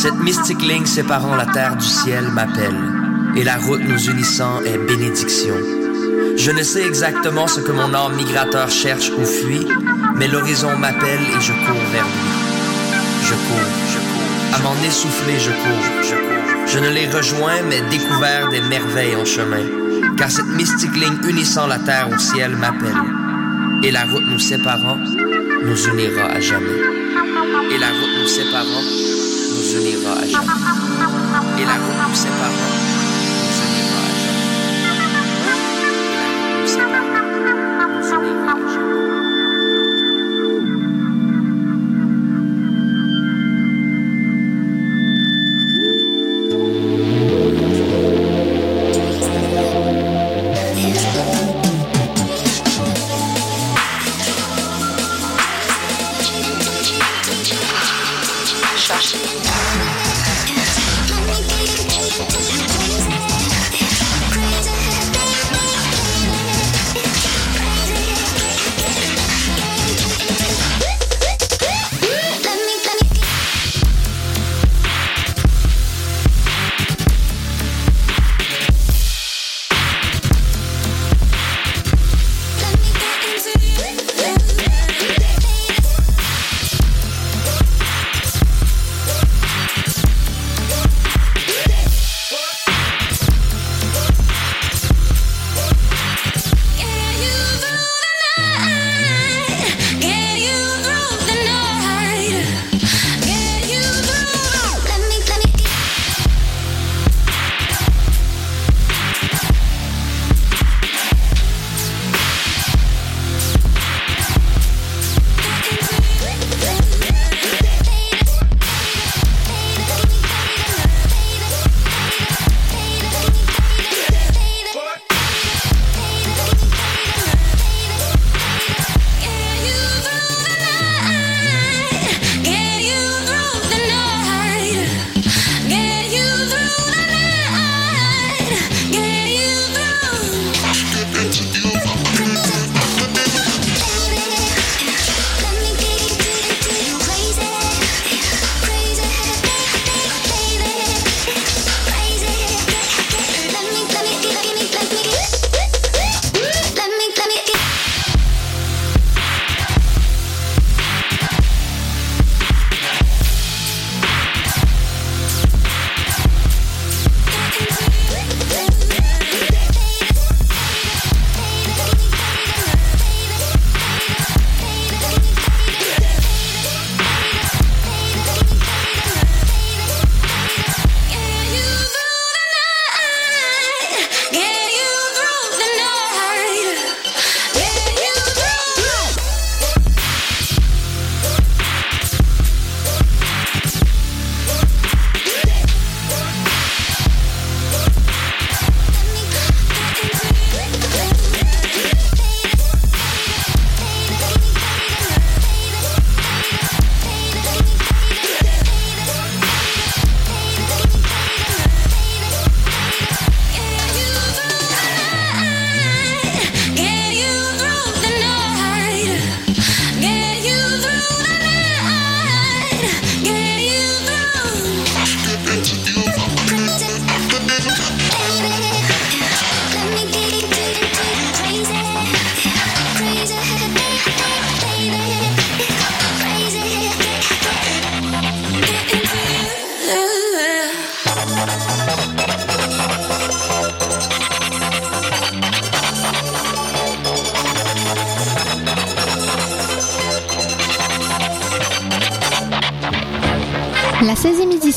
Cette mystique ligne séparant la terre du ciel m'appelle, et la route nous unissant est bénédiction. Je ne sais exactement ce que mon âme migrateur cherche ou fuit, mais l'horizon m'appelle et je cours vers lui. Je cours, je cours. À m'en essouffler, je cours, je cours. Je ne les rejoins, mais découvert des merveilles en chemin, car cette mystique ligne unissant la terre au ciel m'appelle, et la route nous séparant nous unira à jamais. Et la route nous séparant à jamais. Et la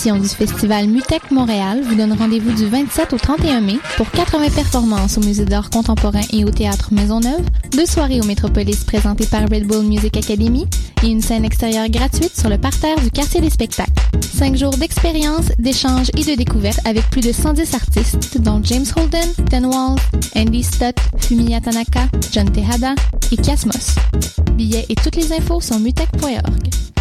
du festival Mutec Montréal vous donne rendez-vous du 27 au 31 mai pour 80 performances au Musée d'art contemporain et au Théâtre Maisonneuve, deux soirées au Métropolis présentées par Red Bull Music Academy et une scène extérieure gratuite sur le parterre du quartier des spectacles. Cinq jours d'expérience, d'échanges et de découvertes avec plus de 110 artistes dont James Holden, Ten Walls, Andy Stott, Fumiya Tanaka, John Tejada et Kiasmos. Billets et toutes les infos sur mutec.org.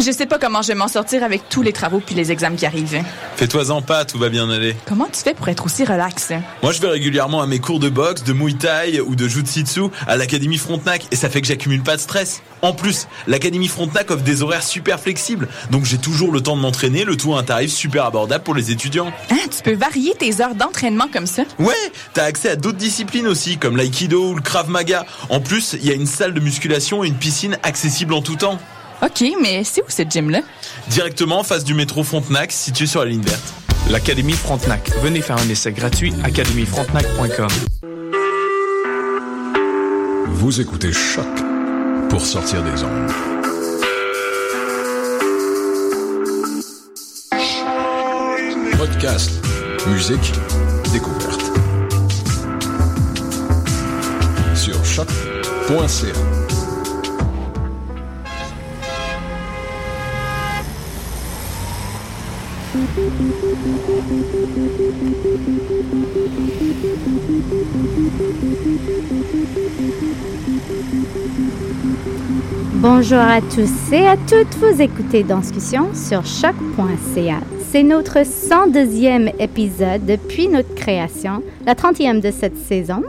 Je sais pas comment je vais m'en sortir avec tous les travaux puis les examens qui arrivent. Fais-toi-en pas, tout va bien aller. Comment tu fais pour être aussi relax? Moi, je vais régulièrement à mes cours de boxe, de muay thai ou de jujitsu à l'Académie Frontenac et ça fait que j'accumule pas de stress. En plus, l'Académie Frontenac offre des horaires super flexibles, donc j'ai toujours le temps de m'entraîner, le tout à un tarif super abordable pour les étudiants. Hein, tu peux varier tes heures d'entraînement comme ça? Ouais, t'as accès à d'autres disciplines aussi, comme l'aïkido ou le krav maga. En plus, il y a une salle de musculation et une piscine accessible en tout temps. OK, mais c'est où cette gym-là? Directement en face du métro Frontenac, situé sur la ligne verte. L'Académie Frontenac. Venez faire un essai gratuit académiefrontenac.com. Vous écoutez Choc pour sortir des ondes. Podcast, musique, découverte. Sur choc.ca. Bonjour à tous et à toutes, vous écoutez Danscussion sur choc.ca. C'est notre 102e épisode depuis notre création, la 30e de cette saison.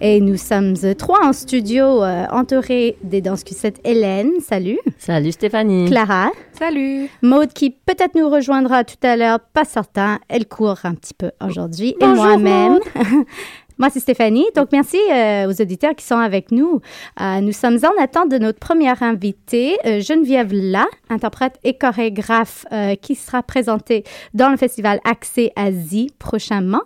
Et nous sommes trois en studio, euh, entourés des danscussettes Hélène, salut. Salut Stéphanie. Clara. Salut. Maude qui peut-être nous rejoindra tout à l'heure, pas certain. Elle court un petit peu aujourd'hui. Et moi-même. Moi, c'est Stéphanie. Donc, merci euh, aux auditeurs qui sont avec nous. Euh, nous sommes en attente de notre première invitée, euh, Geneviève La, interprète et chorégraphe euh, qui sera présentée dans le festival Accès Asie prochainement.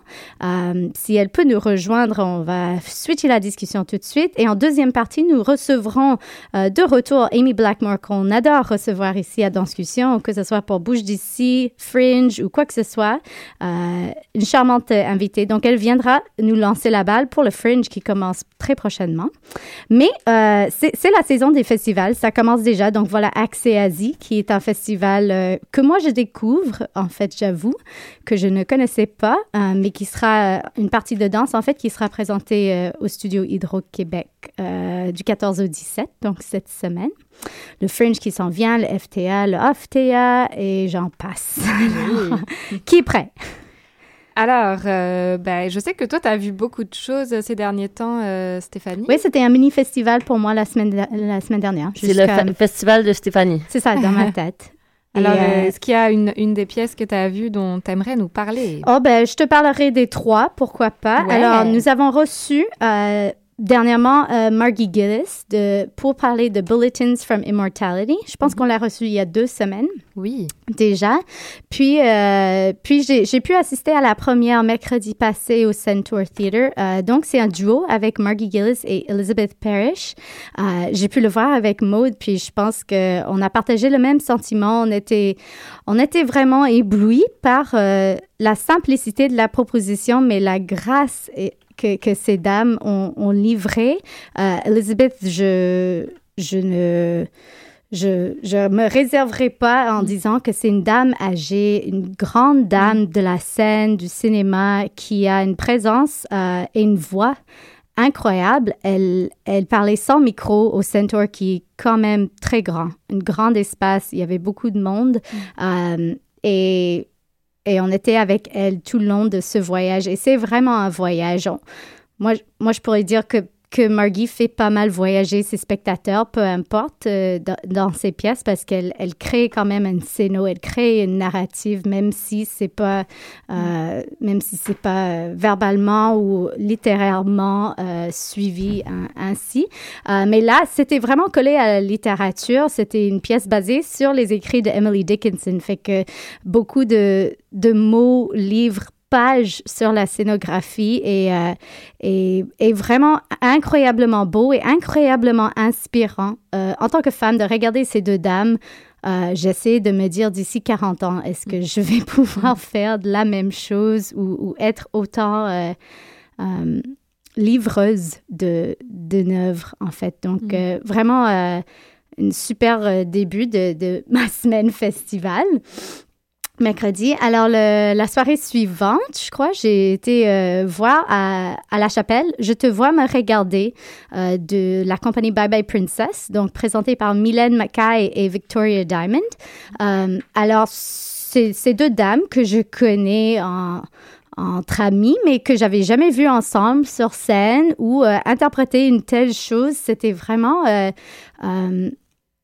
Si elle peut nous rejoindre, on va switcher la discussion tout de suite. Et en deuxième partie, nous recevrons de retour Amy Blackmore, qu'on adore recevoir ici à Danscussion, que ce soit pour Bouge d'ici, Fringe ou quoi que ce soit. Une charmante invitée. Donc, elle viendra nous lancer la balle pour le Fringe qui commence très prochainement. Mais euh, c'est la saison des festivals. Ça commence déjà. Donc, voilà Accès Asie, qui est un festival euh, que moi, je découvre, en fait, j'avoue, que je ne connaissais pas, euh, mais qui sera une partie de danse, en fait, qui sera présentée au studio Hydro-Québec du 14 au 17, donc cette semaine. Le Fringe qui s'en vient, le FTA, le OFTA, et j'en passe. Alors, qui est prêt? Alors, euh, ben, je sais que toi, tu as vu beaucoup de choses ces derniers temps, euh, Stéphanie. Oui, c'était un mini-festival pour moi la semaine, la semaine dernière. C'est le festival de Stéphanie. C'est ça, dans ma tête. Alors, euh, est-ce qu'il y a une, une des pièces que tu as vues dont tu aimerais nous parler? Oh, ben, je te parlerai des trois, pourquoi pas. Ouais. Alors, nous avons reçu euh, dernièrement euh, Margie Gillis de, pour parler de Bulletins from Immortality. Je pense qu'on l'a reçu il y a deux semaines Oui. déjà. Puis, euh, puis j'ai pu assister à la première mercredi passé au Centaur Theatre. Euh, donc, c'est un duo avec Margie Gillis et Elizabeth Parrish. J'ai pu le voir avec Maude, puis je pense qu'on a partagé le même sentiment. On était, on était vraiment éblouis par la simplicité de la proposition, mais la grâce et- que, que ces dames ont, ont livré. Euh, Elizabeth, je, je ne... Je, je me réserverai pas en disant que c'est une dame âgée, une grande dame de la scène, du cinéma, qui a une présence euh, et une voix incroyable. Elle, elle parlait sans micro au Centaur qui est quand même très grand, un grand espace. Il y avait beaucoup de monde. Euh, et, et on était avec elle tout le long de ce voyage. Et c'est vraiment un voyage. Moi, moi, je pourrais dire que, que Margie fait pas mal voyager ses spectateurs, peu importe, euh, dans, ses pièces, parce qu'elle elle crée quand même un scéno, elle crée une narrative, même si c'est pas, euh, même si c'est pas euh, verbalement ou littérairement suivi hein, ainsi. Mais là, c'était vraiment collé à la littérature. C'était une pièce basée sur les écrits de Emily Dickinson, fait que beaucoup de, de mots, livres, sur la scénographie et, euh, et, et vraiment incroyablement beau et incroyablement inspirant. Euh, en tant que femme, de regarder ces deux dames euh, j'essaie de me dire d'ici 40 ans, est-ce que je vais pouvoir faire de la même chose ou, ou être autant euh, livreuse de, d'une œuvre, en fait. Donc, Mm. euh, vraiment, euh, un super euh, début de, de ma semaine festival. Mercredi. Alors, la soirée suivante, je crois, j'ai été euh, voir à, La Chapelle Je te vois me regarder euh, de la compagnie Bye Bye Princess, donc présentée par Mylène Mackay et Victoria Diamond. Euh, alors, c'est ces deux dames que je connais en, entre amis, mais que j'avais jamais vues ensemble sur scène ou interpréter une telle chose. C'était vraiment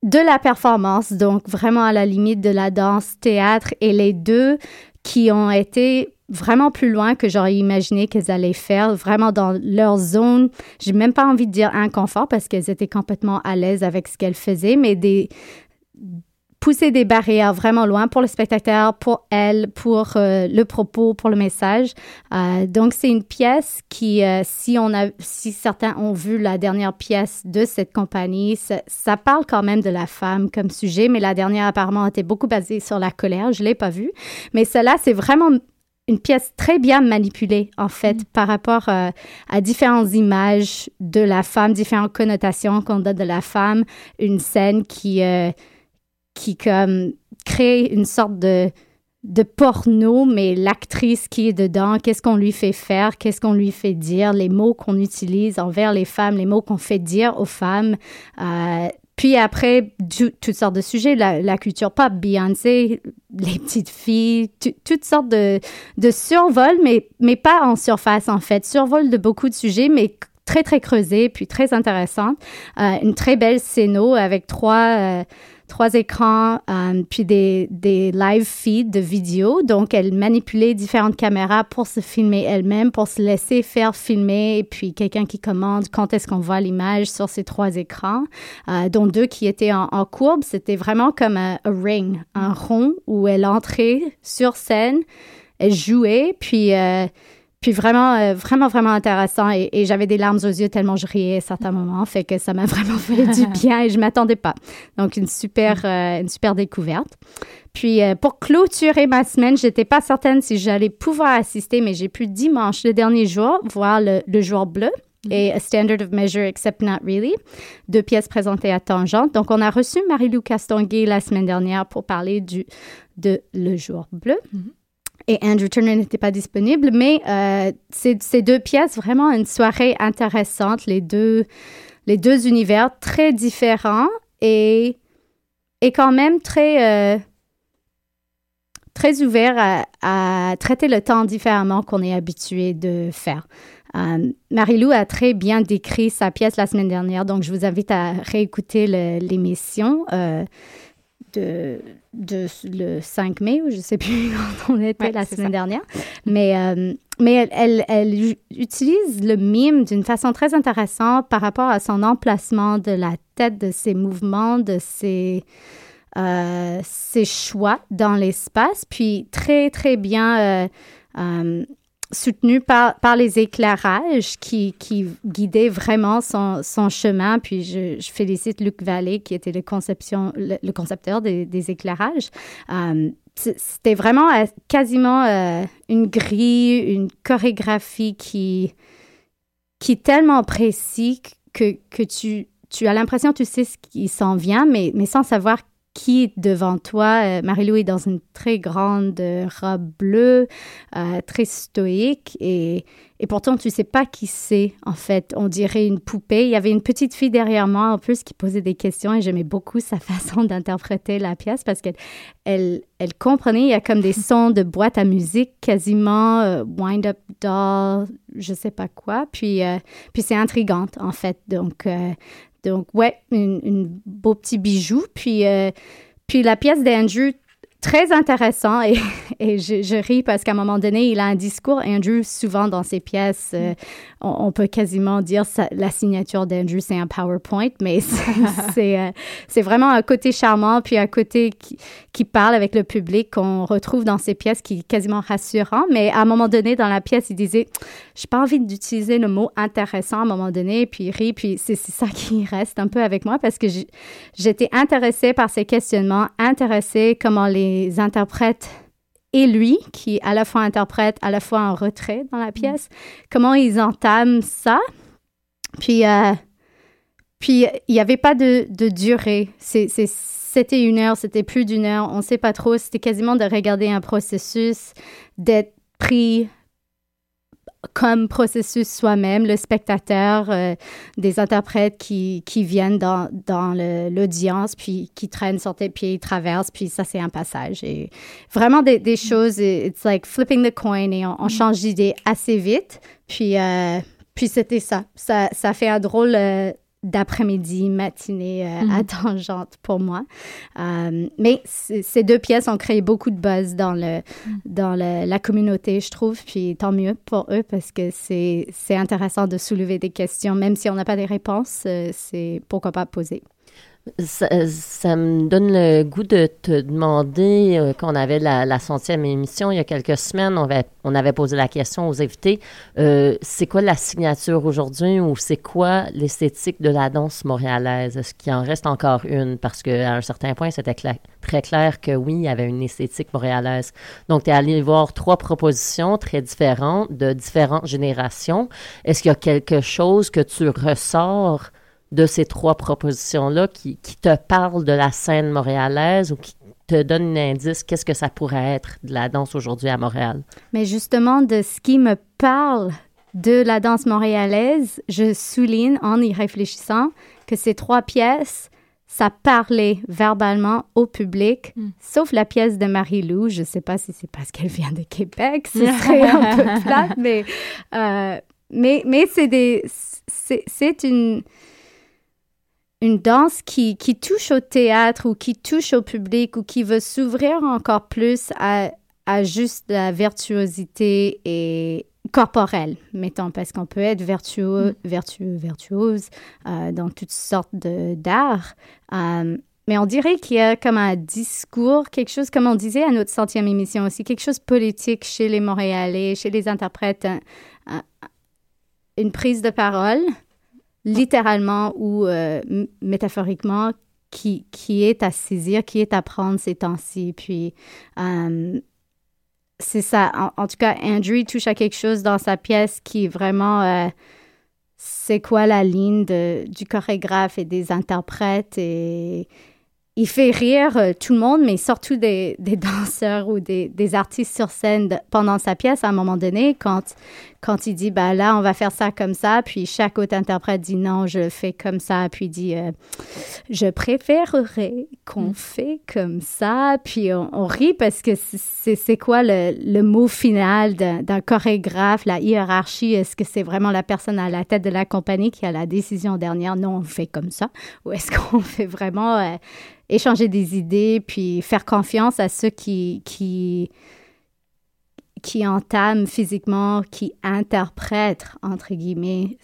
de la performance, donc vraiment à la limite de la danse, théâtre, et les deux qui ont été vraiment plus loin que j'aurais imaginé qu'elles allaient faire, vraiment dans leur zone. J'ai même pas envie de dire inconfort parce qu'elles étaient complètement à l'aise avec ce qu'elles faisaient, mais des pousser des barrières vraiment loin pour le spectateur, pour elle, pour euh, le propos, pour le message. Euh, donc c'est une pièce qui, euh, si on a, si certains ont vu la dernière pièce de cette compagnie, ça, ça parle quand même de la femme comme sujet, mais la dernière apparemment était beaucoup basée sur la colère. Je l'ai pas vue, mais celle-là c'est vraiment une pièce très bien manipulée, en fait, par rapport euh, à différentes images de la femme, différentes connotations qu'on donne de la femme, une scène qui, euh, qui comme, crée une sorte de, de porno, mais l'actrice qui est dedans, qu'est-ce qu'on lui fait faire, qu'est-ce qu'on lui fait dire, les mots qu'on utilise envers les femmes, les mots qu'on fait dire aux femmes. Euh, puis après, toutes sortes de sujets, la, culture pop, Beyoncé, les petites filles, toutes sortes de, de survol, mais, mais pas en surface en fait. Survol de beaucoup de sujets, mais très, très creusé, puis très intéressante. Euh, une très belle scéno avec trois, euh, trois écrans, euh, puis des, des live feeds de vidéos. Donc, elle manipulait différentes caméras pour se filmer elle-même, pour se laisser faire filmer, et puis quelqu'un qui commande quand est-ce qu'on voit l'image sur ces trois écrans, euh, dont deux qui étaient en, courbe. C'était vraiment comme un, un ring, un rond où elle entrait sur scène, elle jouait, puis... euh, puis vraiment, euh, vraiment, vraiment intéressant. Et, et j'avais des larmes aux yeux tellement je riais à certains moments. Fait que ça m'a vraiment fait du bien et je m'attendais pas. Donc, une super, euh, une super découverte. Puis, euh, pour clôturer ma semaine, j'étais pas certaine si j'allais pouvoir assister, mais j'ai pu dimanche, le dernier jour, voir le, le jour bleu et A Standard of Measure Except Not Really, deux pièces présentées à Tangente. Donc, on a reçu Marie-Lou Castonguay la semaine dernière pour parler du, de Le jour bleu. Et Andrew Turner n'était pas disponible, mais euh, ces deux pièces, vraiment une soirée intéressante, les deux, les deux univers très différents et, et quand même très, euh, très ouverts à, traiter le temps différemment qu'on est habitué de faire. Euh, Marie-Lou a très bien décrit sa pièce la semaine dernière, donc je vous invite à réécouter l'émission de, de le 5 mai, ou je ne sais plus quand on était Ouais, la semaine ça. dernière. Mais, euh, mais elle, elle, utilise le mime d'une façon très intéressante par rapport à son emplacement de la tête, de ses mouvements, de ses, euh, ses choix dans l'espace, puis très, très bien euh, soutenu par, par les éclairages qui, qui guidaient vraiment son, son chemin. Puis je, félicite Luc Vallée, qui était le, conception, le, concepteur des, éclairages. Euh, C'était vraiment euh, quasiment euh, une grille, une chorégraphie qui, qui est tellement précis que, que tu, tu as l'impression tu sais ce qui s'en vient, mais, mais sans savoir qui est devant toi? Euh, Marie-Lou est dans une très grande euh, robe bleue, euh, très stoïque, et, et pourtant tu sais pas qui c'est, en fait. On dirait une poupée. Il y avait une petite fille derrière moi, en plus, qui posait des questions, et j'aimais beaucoup sa façon d'interpréter la pièce, parce qu'elle elle, elle comprenait, il y a comme des sons de boîte à musique, quasiment euh, wind-up doll, je sais pas quoi, puis, puis c'est intrigante, en fait. Donc, donc ouais, une beau petit bijou. Puis, euh, puis la pièce d'Andrew, très intéressant et, je, ris parce qu'à un moment donné, il a un discours. Andrew, souvent dans ses pièces, euh, on, peut quasiment dire ça, la signature d'Andrew, c'est un PowerPoint, mais c'est euh, vraiment un côté charmant, puis un côté qui, qui parle avec le public qu'on retrouve dans ses pièces qui est quasiment rassurant. Mais à un moment donné, dans la pièce, il disait, j'ai pas envie d'utiliser le mot intéressant à un moment donné, puis il rit, puis c'est ça qui reste un peu avec moi parce que j'étais intéressée par ces questionnements, intéressée comment les interprètes et lui, qui à la fois interprète, à la fois en retrait dans la mm. pièce, comment ils entament ça? Puis, euh, puis il n'y avait pas de, de durée. C'était une heure, c'était plus d'une heure, on ne sait pas trop. C'était quasiment de regarder un processus, d'être pris comme processus soi-même, le spectateur, euh, des interprètes qui, qui viennent dans, dans l'audience, puis qui traînent sur tes pieds, ils traversent, puis ça, c'est un passage. Et vraiment des, des choses, it's like flipping the coin, et on, on change d'idée assez vite. Puis, euh, puis c'était ça. ça. Ça fait un drôle euh, d'après-midi, matinée euh, à mhm. tangente pour moi. Euh, mais ces deux pièces ont créé beaucoup de buzz dans, le, mhm. dans le, la communauté, je trouve. Puis tant mieux pour eux parce que c'est intéressant de soulever des questions, même si on n'a pas des réponses, euh, c'est pourquoi pas poser. Ça, ça, me donne le goût de te demander, euh, qu'on avait la, la, centième émission il y a quelques semaines, on avait, on avait posé la question aux invités, euh, c'est quoi la signature aujourd'hui ou c'est quoi l'esthétique de la danse montréalaise? Est-ce qu'il en reste encore une? Parce qu'à un certain point, c'était très clair que oui, il y avait une esthétique montréalaise. Donc, tu es allé voir trois propositions très différentes de différentes générations. Est-ce qu'il y a quelque chose que tu ressors de ces trois propositions-là qui, qui, te parlent de la scène montréalaise ou qui te donnent un indice qu'est-ce que ça pourrait être de la danse aujourd'hui à Montréal? Mais justement, de ce qui me parle de la danse montréalaise, je souligne en y réfléchissant que ces trois pièces, ça parlait verbalement au public, mm. sauf la pièce de Marie-Lou. Je ne sais pas si c'est parce qu'elle vient de Québec, ce serait un peu plate, mais, euh, mais, mais c'est des... C'est une une danse qui, qui, touche au théâtre ou qui touche au public ou qui veut s'ouvrir encore plus à, à, juste la virtuosité et corporelle, mettons, parce qu'on peut être vertueux, mm. vertueux, virtuose euh, dans toutes sortes d'art. Euh, mais on dirait qu'il y a comme un discours, quelque chose, comme on disait à notre centième émission aussi, quelque chose politique chez les Montréalais, chez les interprètes, une prise de parole littéralement ou euh, métaphoriquement, qui, qui est à saisir, qui est à prendre ces temps-ci. Puis, euh, c'est ça. En, tout cas, Andrew touche à quelque chose dans sa pièce qui vraiment. Euh, c'est quoi la ligne de, du chorégraphe et des interprètes et il fait rire tout le monde, mais surtout des, des danseurs ou des, des, artistes sur scène pendant sa pièce à un moment donné, quand, quand il dit, bah là, on va faire ça comme ça, puis chaque autre interprète dit non, je fais comme ça, puis dit, euh, je préférerais qu'on mm. fait comme ça, puis on, rit parce que c'est quoi le, le, mot final d'un chorégraphe, la hiérarchie, est-ce que c'est vraiment la personne à la tête de la compagnie qui a la décision dernière, non, on fait comme ça, ou est-ce qu'on fait vraiment... Euh, échanger des idées, puis faire confiance à ceux qui, qui, qui entament physiquement, qui interprètent, entre guillemets,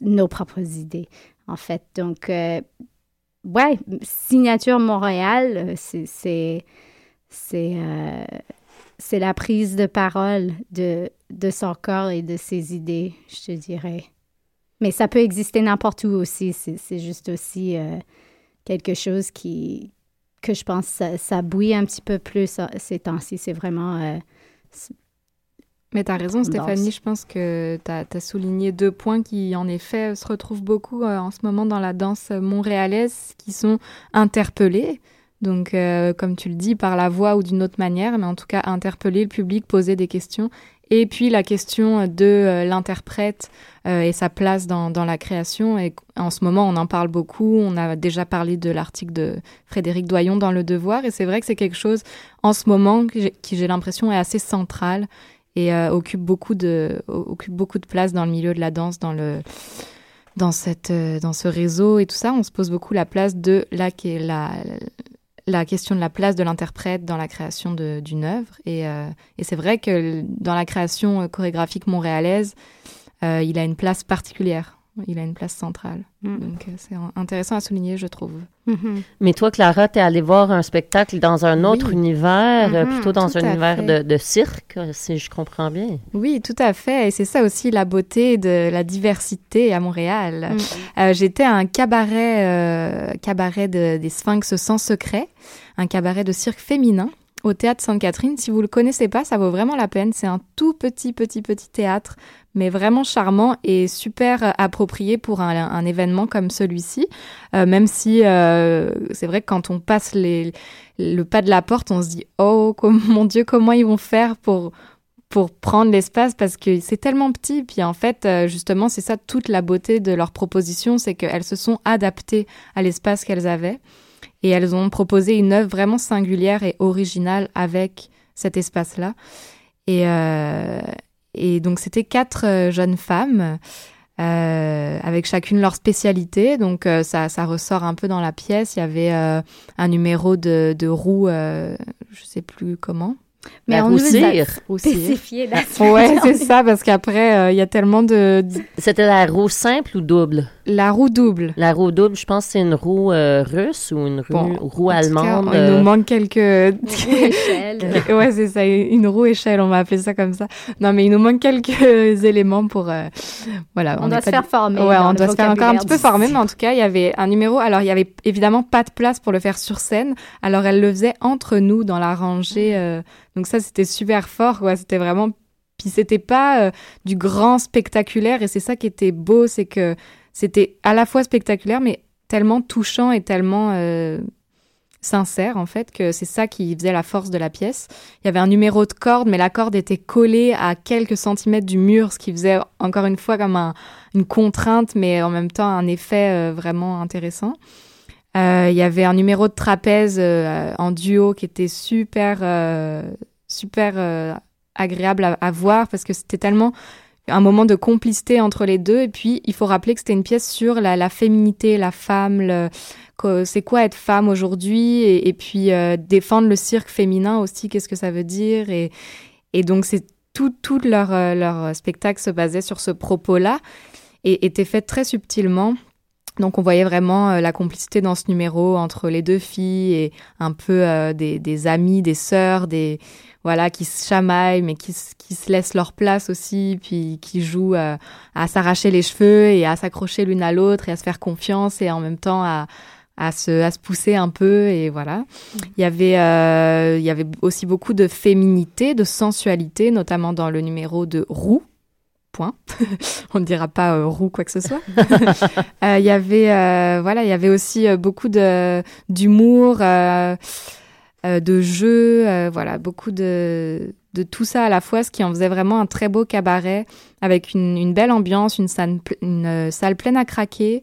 nos propres idées, en fait. Donc, euh, ouais, Signature Montréal, euh, c'est, euh, la prise de parole de, de son corps et de ses idées, je te dirais. Mais ça peut exister n'importe où aussi. C'est, juste aussi quelque chose qui, que je pense, ça, ça bouille un petit peu plus euh, ces temps-ci. C'est vraiment... Euh, mais tu as raison, Stéphanie. Je pense que tu as, souligné deux points qui, en effet, se retrouvent beaucoup euh, en ce moment dans la danse montréalaise, qui sont interpellés. Donc, comme tu le dis, par la voix ou d'une autre manière, mais en tout cas, interpeller le public, poser des questions et puis la question de euh, l'interprète euh, et sa place dans, dans, la création. Et en ce moment, on en parle beaucoup. On a déjà parlé de l'article de Frédéric Doyon dans Le Devoir. Et c'est vrai que c'est quelque chose en ce moment qui, j'ai l'impression, est assez central et euh, occupe, beaucoup de, occupe beaucoup de place dans le milieu de la danse, dans le dans, cette, dans ce réseau et tout ça, on se pose beaucoup la place de la, la, la question de la place de l'interprète dans la création d'une œuvre. Et, euh, et c'est vrai que dans la création chorégraphique montréalaise, euh, il a une place particulière. Il a une place centrale. Mm. Donc, euh, c'est intéressant à souligner, je trouve. Mm-hmm. Mais toi, Clara, tu es allée voir un spectacle dans un autre univers, mm-hmm, plutôt dans un univers de, de, cirque, si je comprends bien. Oui, tout à fait. Et c'est ça aussi la beauté de la diversité à Montréal. Mm. Euh, j'étais à un cabaret, euh, cabaret de, des Sphinx sans secret, un cabaret de cirque féminin au théâtre Sainte-Catherine. Si vous le connaissez pas, ça vaut vraiment la peine. C'est un tout petit, petit, petit théâtre mais vraiment charmant et super approprié pour un, événement comme celui-ci. Euh, même si euh, c'est vrai que quand on passe le pas de la porte, on se dit oh mon Dieu comment ils vont faire pour pour prendre l'espace? Parce que c'est tellement petit. Puis en fait, euh, justement, c'est ça toute la beauté de leur proposition, c'est qu'elles se sont adaptées à l'espace qu'elles avaient et elles ont proposé une œuvre vraiment singulière et originale avec cet espace-là. Et, euh, donc, c'était quatre euh, jeunes femmes. Euh, avec chacune leur spécialité. Donc ça, ressort un peu dans la pièce. Il y avait un numéro de, roue, je sais plus comment. Mais on nous a spécifié la Ouais, c'est ça, parce qu'après, il y a tellement de... C'était la roue simple ou double? La roue double. La roue double, je pense que c'est une roue euh, russe ou une roue, allemande. il nous manque quelques... Une roue échelle. ouais, c'est ça, une roue échelle, on va appeler ça comme ça. Non, mais il nous manque quelques éléments pour... Euh, voilà. On, doit se faire former. Ouais, on doit se faire encore un petit peu former, mais en tout cas, il y avait un numéro. Alors, il y avait évidemment pas de place pour le faire sur scène. Alors, elle le faisait entre nous, dans la rangée. Euh, donc ça, c'était super fort, quoi. C'était vraiment... Puis c'était pas du grand spectaculaire, et c'est ça qui était beau, c'est que c'était à la fois spectaculaire, mais tellement touchant et tellement euh, sincère, en fait, que c'est ça qui faisait la force de la pièce. Il y avait un numéro de corde, mais la corde était collée à quelques centimètres du mur, ce qui faisait encore une fois comme une contrainte, mais en même temps un effet euh, vraiment intéressant. Euh, il y avait un numéro de trapèze en duo qui était super, super agréable à, voir parce que c'était tellement un moment de complicité entre les deux. Et puis, il faut rappeler que c'était une pièce sur la, féminité, la femme, c'est quoi être femme aujourd'hui, et, puis euh, défendre le cirque féminin aussi, qu'est-ce que ça veut dire? Et, et donc, c'est tout, tout leur, euh, leur spectacle se basait sur ce propos-là et était fait très subtilement. Donc on voyait vraiment euh, la complicité dans ce numéro entre les deux filles et un peu des, des amis, des sœurs, des voilà, qui se chamaillent, mais qui, qui se laissent leur place aussi, puis qui jouent euh, à s'arracher les cheveux et à s'accrocher l'une à l'autre et à se faire confiance et en même temps à, à se, à se pousser un peu et voilà. Il y avait, euh, il y avait aussi beaucoup de féminité, de sensualité, notamment dans le numéro de Roux. Point. On ne dira pas euh, roux quoi que ce soit. Il y avait, voilà, il y avait aussi beaucoup de d'humour. Euh, de euh, voilà, beaucoup de, de tout ça à la fois, ce qui en faisait vraiment un très beau cabaret avec une, une belle ambiance, une salle, une euh, salle pleine à craquer,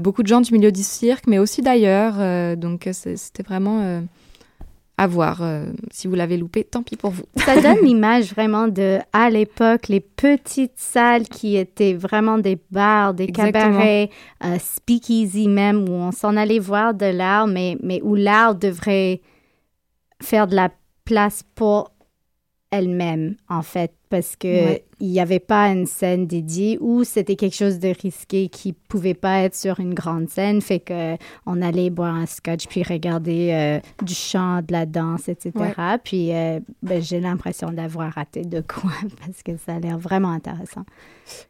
beaucoup de gens du milieu du cirque, mais aussi d'ailleurs. donc c'était vraiment à voir. si vous l'avez loupé, tant pis pour vous. Ça donne l'image vraiment de, à l'époque, les petites salles qui étaient vraiment des bars, des cabarets, speakeasy même, où on s'en allait voir de l'art, mais, mais où l'art devrait faire de la place pour elle-même, en fait, parce que il n'y avait pas une scène dédiée ou c'était quelque chose de risqué qui pouvait pas être sur une grande scène, fait que on allait boire un scotch puis regarder euh, du chant, de la danse, etc. Puis euh, ben, j'ai l'impression d'avoir raté de quoi parce que ça a l'air vraiment intéressant.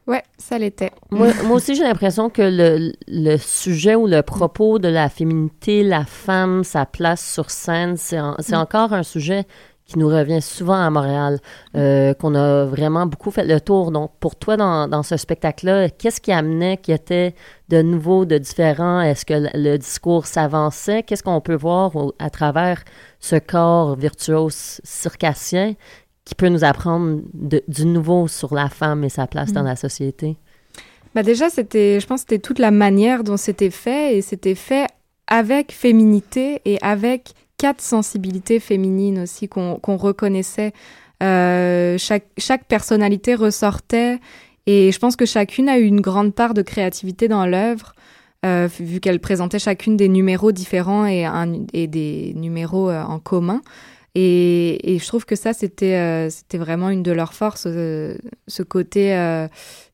Ouais, ça l'était. Moi, moi, aussi, j'ai l'impression que le, le, sujet ou le propos de la féminité, la femme, sa place sur scène, c'est mm. encore un sujet qui nous revient souvent à Montréal, euh, qu'on a vraiment beaucoup fait le tour. Donc, pour toi, dans, dans ce spectacle-là, qu'est-ce qui amenait, qui était de nouveau, de différent? Est-ce que le, discours s'avançait? Qu'est-ce qu'on peut voir à travers ce corps virtuose circassien qui peut nous apprendre du nouveau sur la femme et sa place dans mm. la société? Bah déjà, c'était, je pense, que c'était toute la manière dont c'était fait et c'était fait avec féminité et avec quatre sensibilités féminines aussi qu'on reconnaissait. Euh, chaque, personnalité ressortait et je pense que chacune a eu une grande part de créativité dans l'œuvre. vu qu'elles présentaient chacune des numéros différents et, des numéros en commun. Et, je trouve que ça, c'était euh, vraiment une de leurs forces, euh, ce côté euh,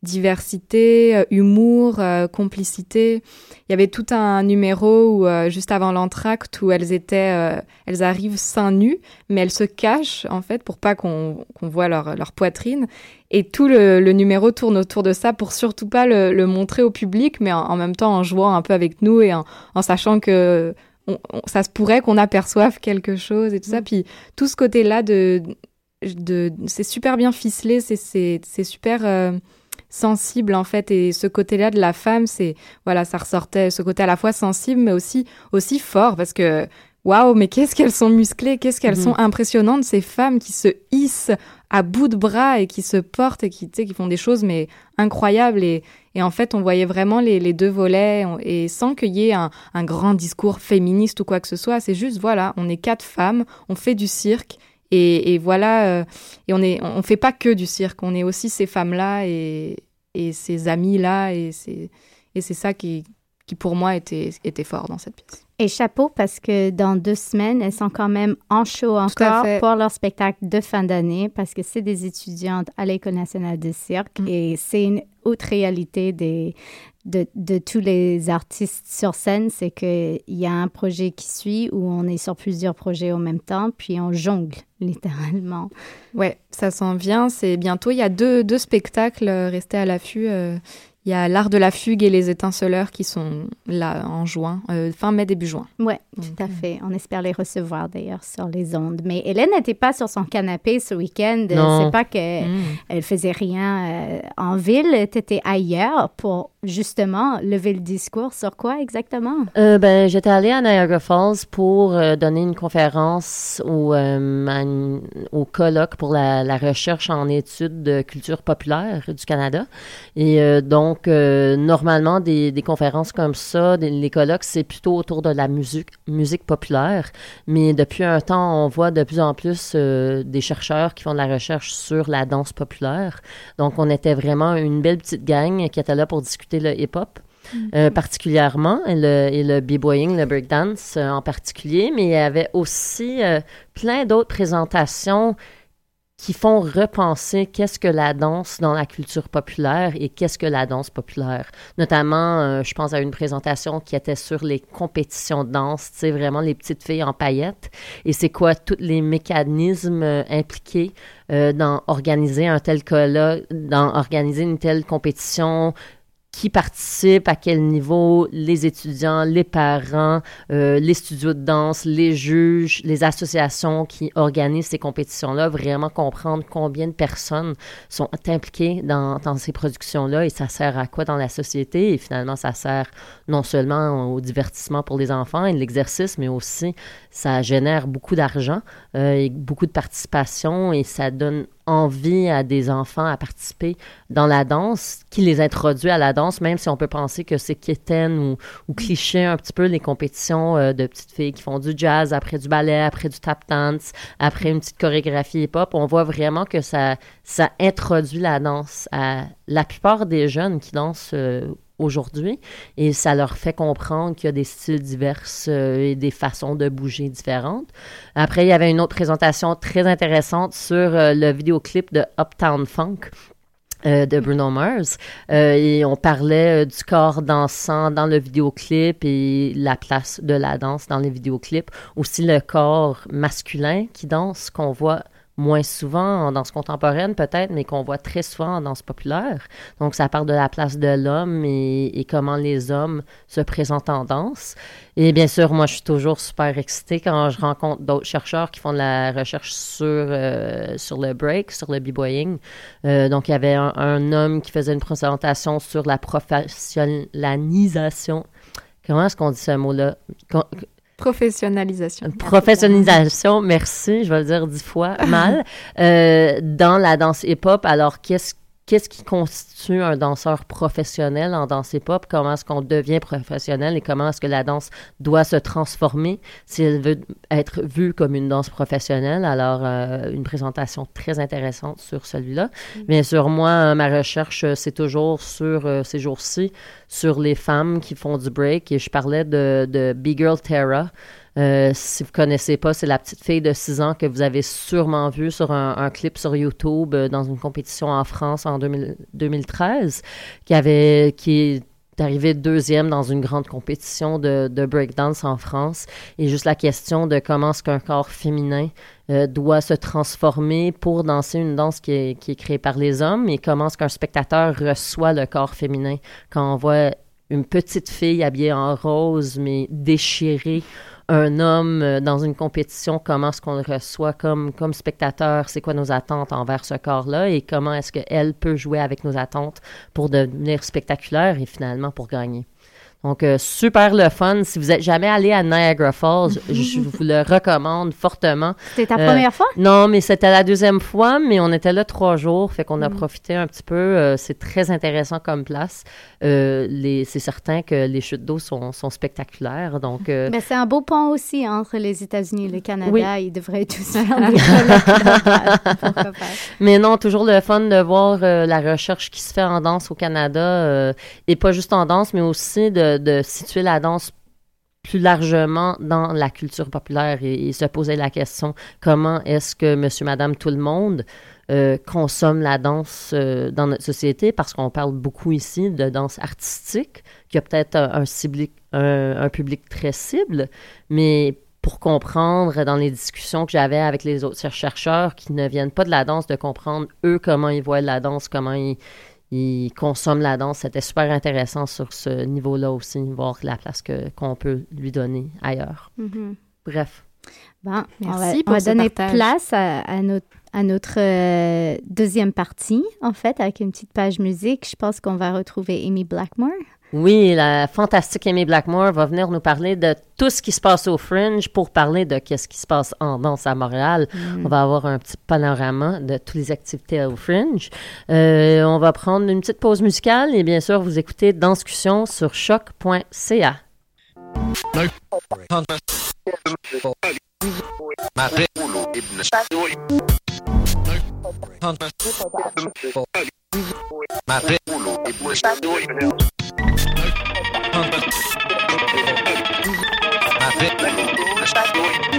diversité, humour, complicité. Il y avait tout un numéro où, juste avant l'entracte où elles étaient, elles arrivent seins nus, mais elles se cachent en fait pour pas qu'on qu'on voit leur, poitrine. Et tout le, numéro tourne autour de ça pour surtout pas le, montrer au public, mais en, même temps en jouant un peu avec nous et en sachant que ça se pourrait qu'on aperçoive quelque chose et tout ça. Mm. Puis tout ce côté-là de, de c'est super bien ficelé, c'est super euh, sensible en fait. Et ce côté-là de la femme, c'est voilà, ça ressortait ce côté à la fois sensible mais aussi aussi fort parce que waouh, mais qu'est-ce qu'elles sont musclées, qu'est-ce qu'elles mm-hmm. sont impressionnantes ces femmes qui se hissent à bout de bras et qui se portent et qui, qui font des choses mais incroyables et, et en fait on voyait vraiment les, les deux volets et sans qu'il y ait un, un, grand discours féministe ou quoi que ce soit c'est juste voilà on est quatre femmes on fait du cirque et, et voilà euh, et on est on fait pas que du cirque on est aussi ces femmes là et, et ces amis là et c'est et c'est ça qui qui pour moi était était fort dans cette pièce et chapeau parce que dans deux semaines, elles sont quand même en show encore pour leur spectacle de fin d'année parce que c'est des étudiantes à l'École nationale de cirque mm. et c'est une autre réalité des, de, de, tous les artistes sur scène, c'est qu'il y a un projet qui suit où on est sur plusieurs projets en même temps, puis on jongle littéralement. Ouais, ça s'en vient. C'est bientôt. Il y a deux, deux spectacles euh, restés à l'affût. Euh, il y a l'art de la fugue et les étinceleurs qui sont là en juin, euh, fin mai, début juin. Oui, tout à fait. On espère les recevoir d'ailleurs sur les ondes. Mais Hélène n'était pas sur son canapé ce week-end. C'est pas qu'elle mm. elle faisait rien euh, en ville. Tu étais ailleurs pour justement lever le discours sur quoi exactement? Euh, ben, j'étais allée à Niagara Falls pour donner une conférence au, au colloque pour la, la, recherche en études de culture populaire du Canada. Et donc, donc, euh, normalement, des, conférences comme ça, des, les colloques, c'est plutôt autour de la musique, musique populaire. Mais depuis un temps, on voit de plus en plus euh, des chercheurs qui font de la recherche sur la danse populaire. Donc, on était vraiment une belle petite gang qui était là pour discuter le hip-hop. Euh, particulièrement, et le, et le b-boying, le breakdance en particulier, mais il y avait aussi plein d'autres présentations qui font repenser qu'est-ce que la danse dans la culture populaire et qu'est-ce que la danse populaire. Notamment, euh, je pense à une présentation qui était sur les compétitions de danse, tu sais, vraiment les petites filles en paillettes. Et c'est quoi tous les mécanismes euh, impliqués euh, dans organiser un tel cas-là, dans organiser une telle compétition, qui participe, à quel niveau, les étudiants, les parents, euh, les studios de danse, les juges, les associations qui organisent ces compétitions-là, vraiment comprendre combien de personnes sont impliquées dans, dans ces productions-là et ça sert à quoi dans la société? Et finalement, ça sert non seulement au divertissement pour les enfants et l'exercice, mais aussi ça génère beaucoup d'argent euh, et beaucoup de participation et ça donne envie à des enfants à participer dans la danse, qui les introduit à la danse, même si on peut penser que c'est quétaine ou, cliché un petit peu les compétitions euh, de petites filles qui font du jazz, après du ballet, après du tap dance, après une petite chorégraphie hip-hop. On voit vraiment que ça, ça introduit la danse à la plupart des jeunes qui dansent euh, aujourd'hui et ça leur fait comprendre qu'il y a des styles divers euh, et des façons de bouger différentes. Après, il y avait une autre présentation très intéressante sur euh, le vidéoclip de Uptown Funk. Euh, de Bruno Mars. et on parlait du corps dansant dans le vidéoclip et la place de la danse dans les vidéoclips. Aussi le corps masculin qui danse, qu'on voit moins souvent en danse contemporaine peut-être, mais qu'on voit très souvent en danse populaire. Donc ça parle de la place de l'homme et, comment les hommes se présentent en danse. Et bien sûr, moi je suis toujours super excitée quand je rencontre d'autres chercheurs qui font de la recherche sur, euh, sur le break, sur le b-boying. Euh, donc il y avait un, un, homme qui faisait une présentation sur la professionnalisation. Comment est-ce qu'on dit ce mot-là? Professionnalisation. Professionnalisation, merci, je vais le dire dix fois mal, euh, dans la danse hip-hop. Alors, qu'est-ce qu'est-ce qui constitue un danseur professionnel en danse hip-hop, comment est-ce qu'on devient professionnel et comment est-ce que la danse doit se transformer? Si elle veut être vue comme une danse professionnelle. Alors, euh, une présentation très intéressante sur celui-là. Mm. Bien sûr, moi, ma recherche, euh, c'est toujours sur euh, ces jours-ci, sur les femmes qui font du break et je parlais de, de Big Girl Terra. Euh, si vous connaissez pas, c'est la petite fille de 6 ans que vous avez sûrement vue sur un, clip sur YouTube euh, dans une compétition en France en 2013, qui avait qui est arrivée deuxième dans une grande compétition de, breakdance en France. Et juste la question de comment est-ce qu'un corps féminin euh, doit se transformer pour danser une danse qui est, qui est créée par les hommes et comment est-ce qu'un spectateur reçoit le corps féminin? Quand on voit une petite fille habillée en rose mais déchirée un homme euh, dans une compétition, comment est-ce qu'on le reçoit comme, comme spectateur, c'est quoi nos attentes envers ce corps-là? Et comment est-ce qu'elle peut jouer avec nos attentes pour devenir spectaculaire et finalement pour gagner? Donc, euh, super le fun. Si vous n'êtes jamais allé à Niagara Falls, je vous le recommande fortement. C'était ta première fois? Euh, non, mais c'était la deuxième fois, mais on était là trois jours, fait qu'on a mm. profité un petit peu. Euh, c'est très intéressant comme place. c'est certain que les chutes d'eau sont, spectaculaires, donc... mais c'est un beau pont aussi entre les États-Unis et le Canada. Oui. Ils devraient tous faire Mais non, toujours le fun de voir la recherche qui se fait en danse au Canada, et pas juste en danse, mais aussi de de, situer la danse plus largement dans la culture populaire et, se poser la question comment est-ce que monsieur, madame, tout le monde euh, consomme la danse euh, dans notre société? Parce qu'on parle beaucoup ici de danse artistique, qui a peut-être un, un, public très cible, mais pour comprendre dans les discussions que j'avais avec les autres chercheurs qui ne viennent pas de la danse, de comprendre eux comment ils voient la danse, comment ils, il consomme la danse. C'était super intéressant sur ce niveau-là aussi, voir la place que, qu'on peut lui donner ailleurs. Mm-hmm. Bref. Bon, Merci on va, donner place à, notre, à notre euh, deuxième partie, en fait, avec une petite page musique. Je pense qu'on va retrouver Amy Blackmore. Oui, la fantastique Amy Blackmore va venir nous parler de tout ce qui se passe au Fringe pour parler de qu'est-ce qui se passe en danse à Montréal. Mm. On va avoir un petit panorama de toutes les activités au Fringe. Euh, on va prendre une petite pause musicale et bien sûr, vous écoutez Danscussion sur choc.ca. Thank you.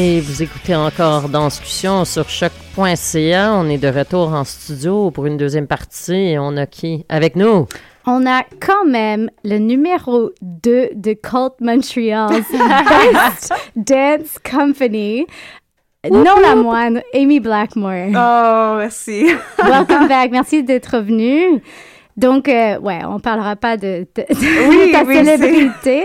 Et vous écoutez encore dans discussion sur choc.ca. On est de retour en studio pour une deuxième partie et on a qui avec nous? On a quand même le numéro 2 de Cult Montreal's Best Dance Company. Non la moindre, Amy Blackmore. Oh, merci. Welcome back. Merci d'être revenu. Donc, euh, ouais, on parlera pas de, de, de Oui, ta oui, célébrité,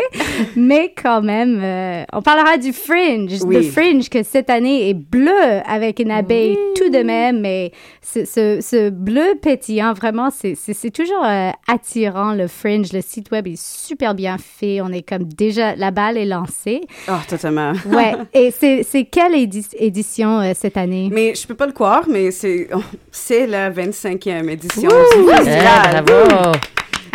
mais quand même, euh, on parlera du Fringe. Oui. Le Fringe que cette année est bleu avec une abeille tout de même, mais ce, ce, ce bleu pétillant, vraiment, c'est- toujours euh, attirant, le Fringe. Le site web est super bien fait. On est comme déjà, la balle est lancée. Oh, totalement. Ouais, et c'est c'est quelle édi- édition euh, cette année? Mais je peux pas le croire, mais c'est c'est la 25e édition Wouh! du festival. Bravo!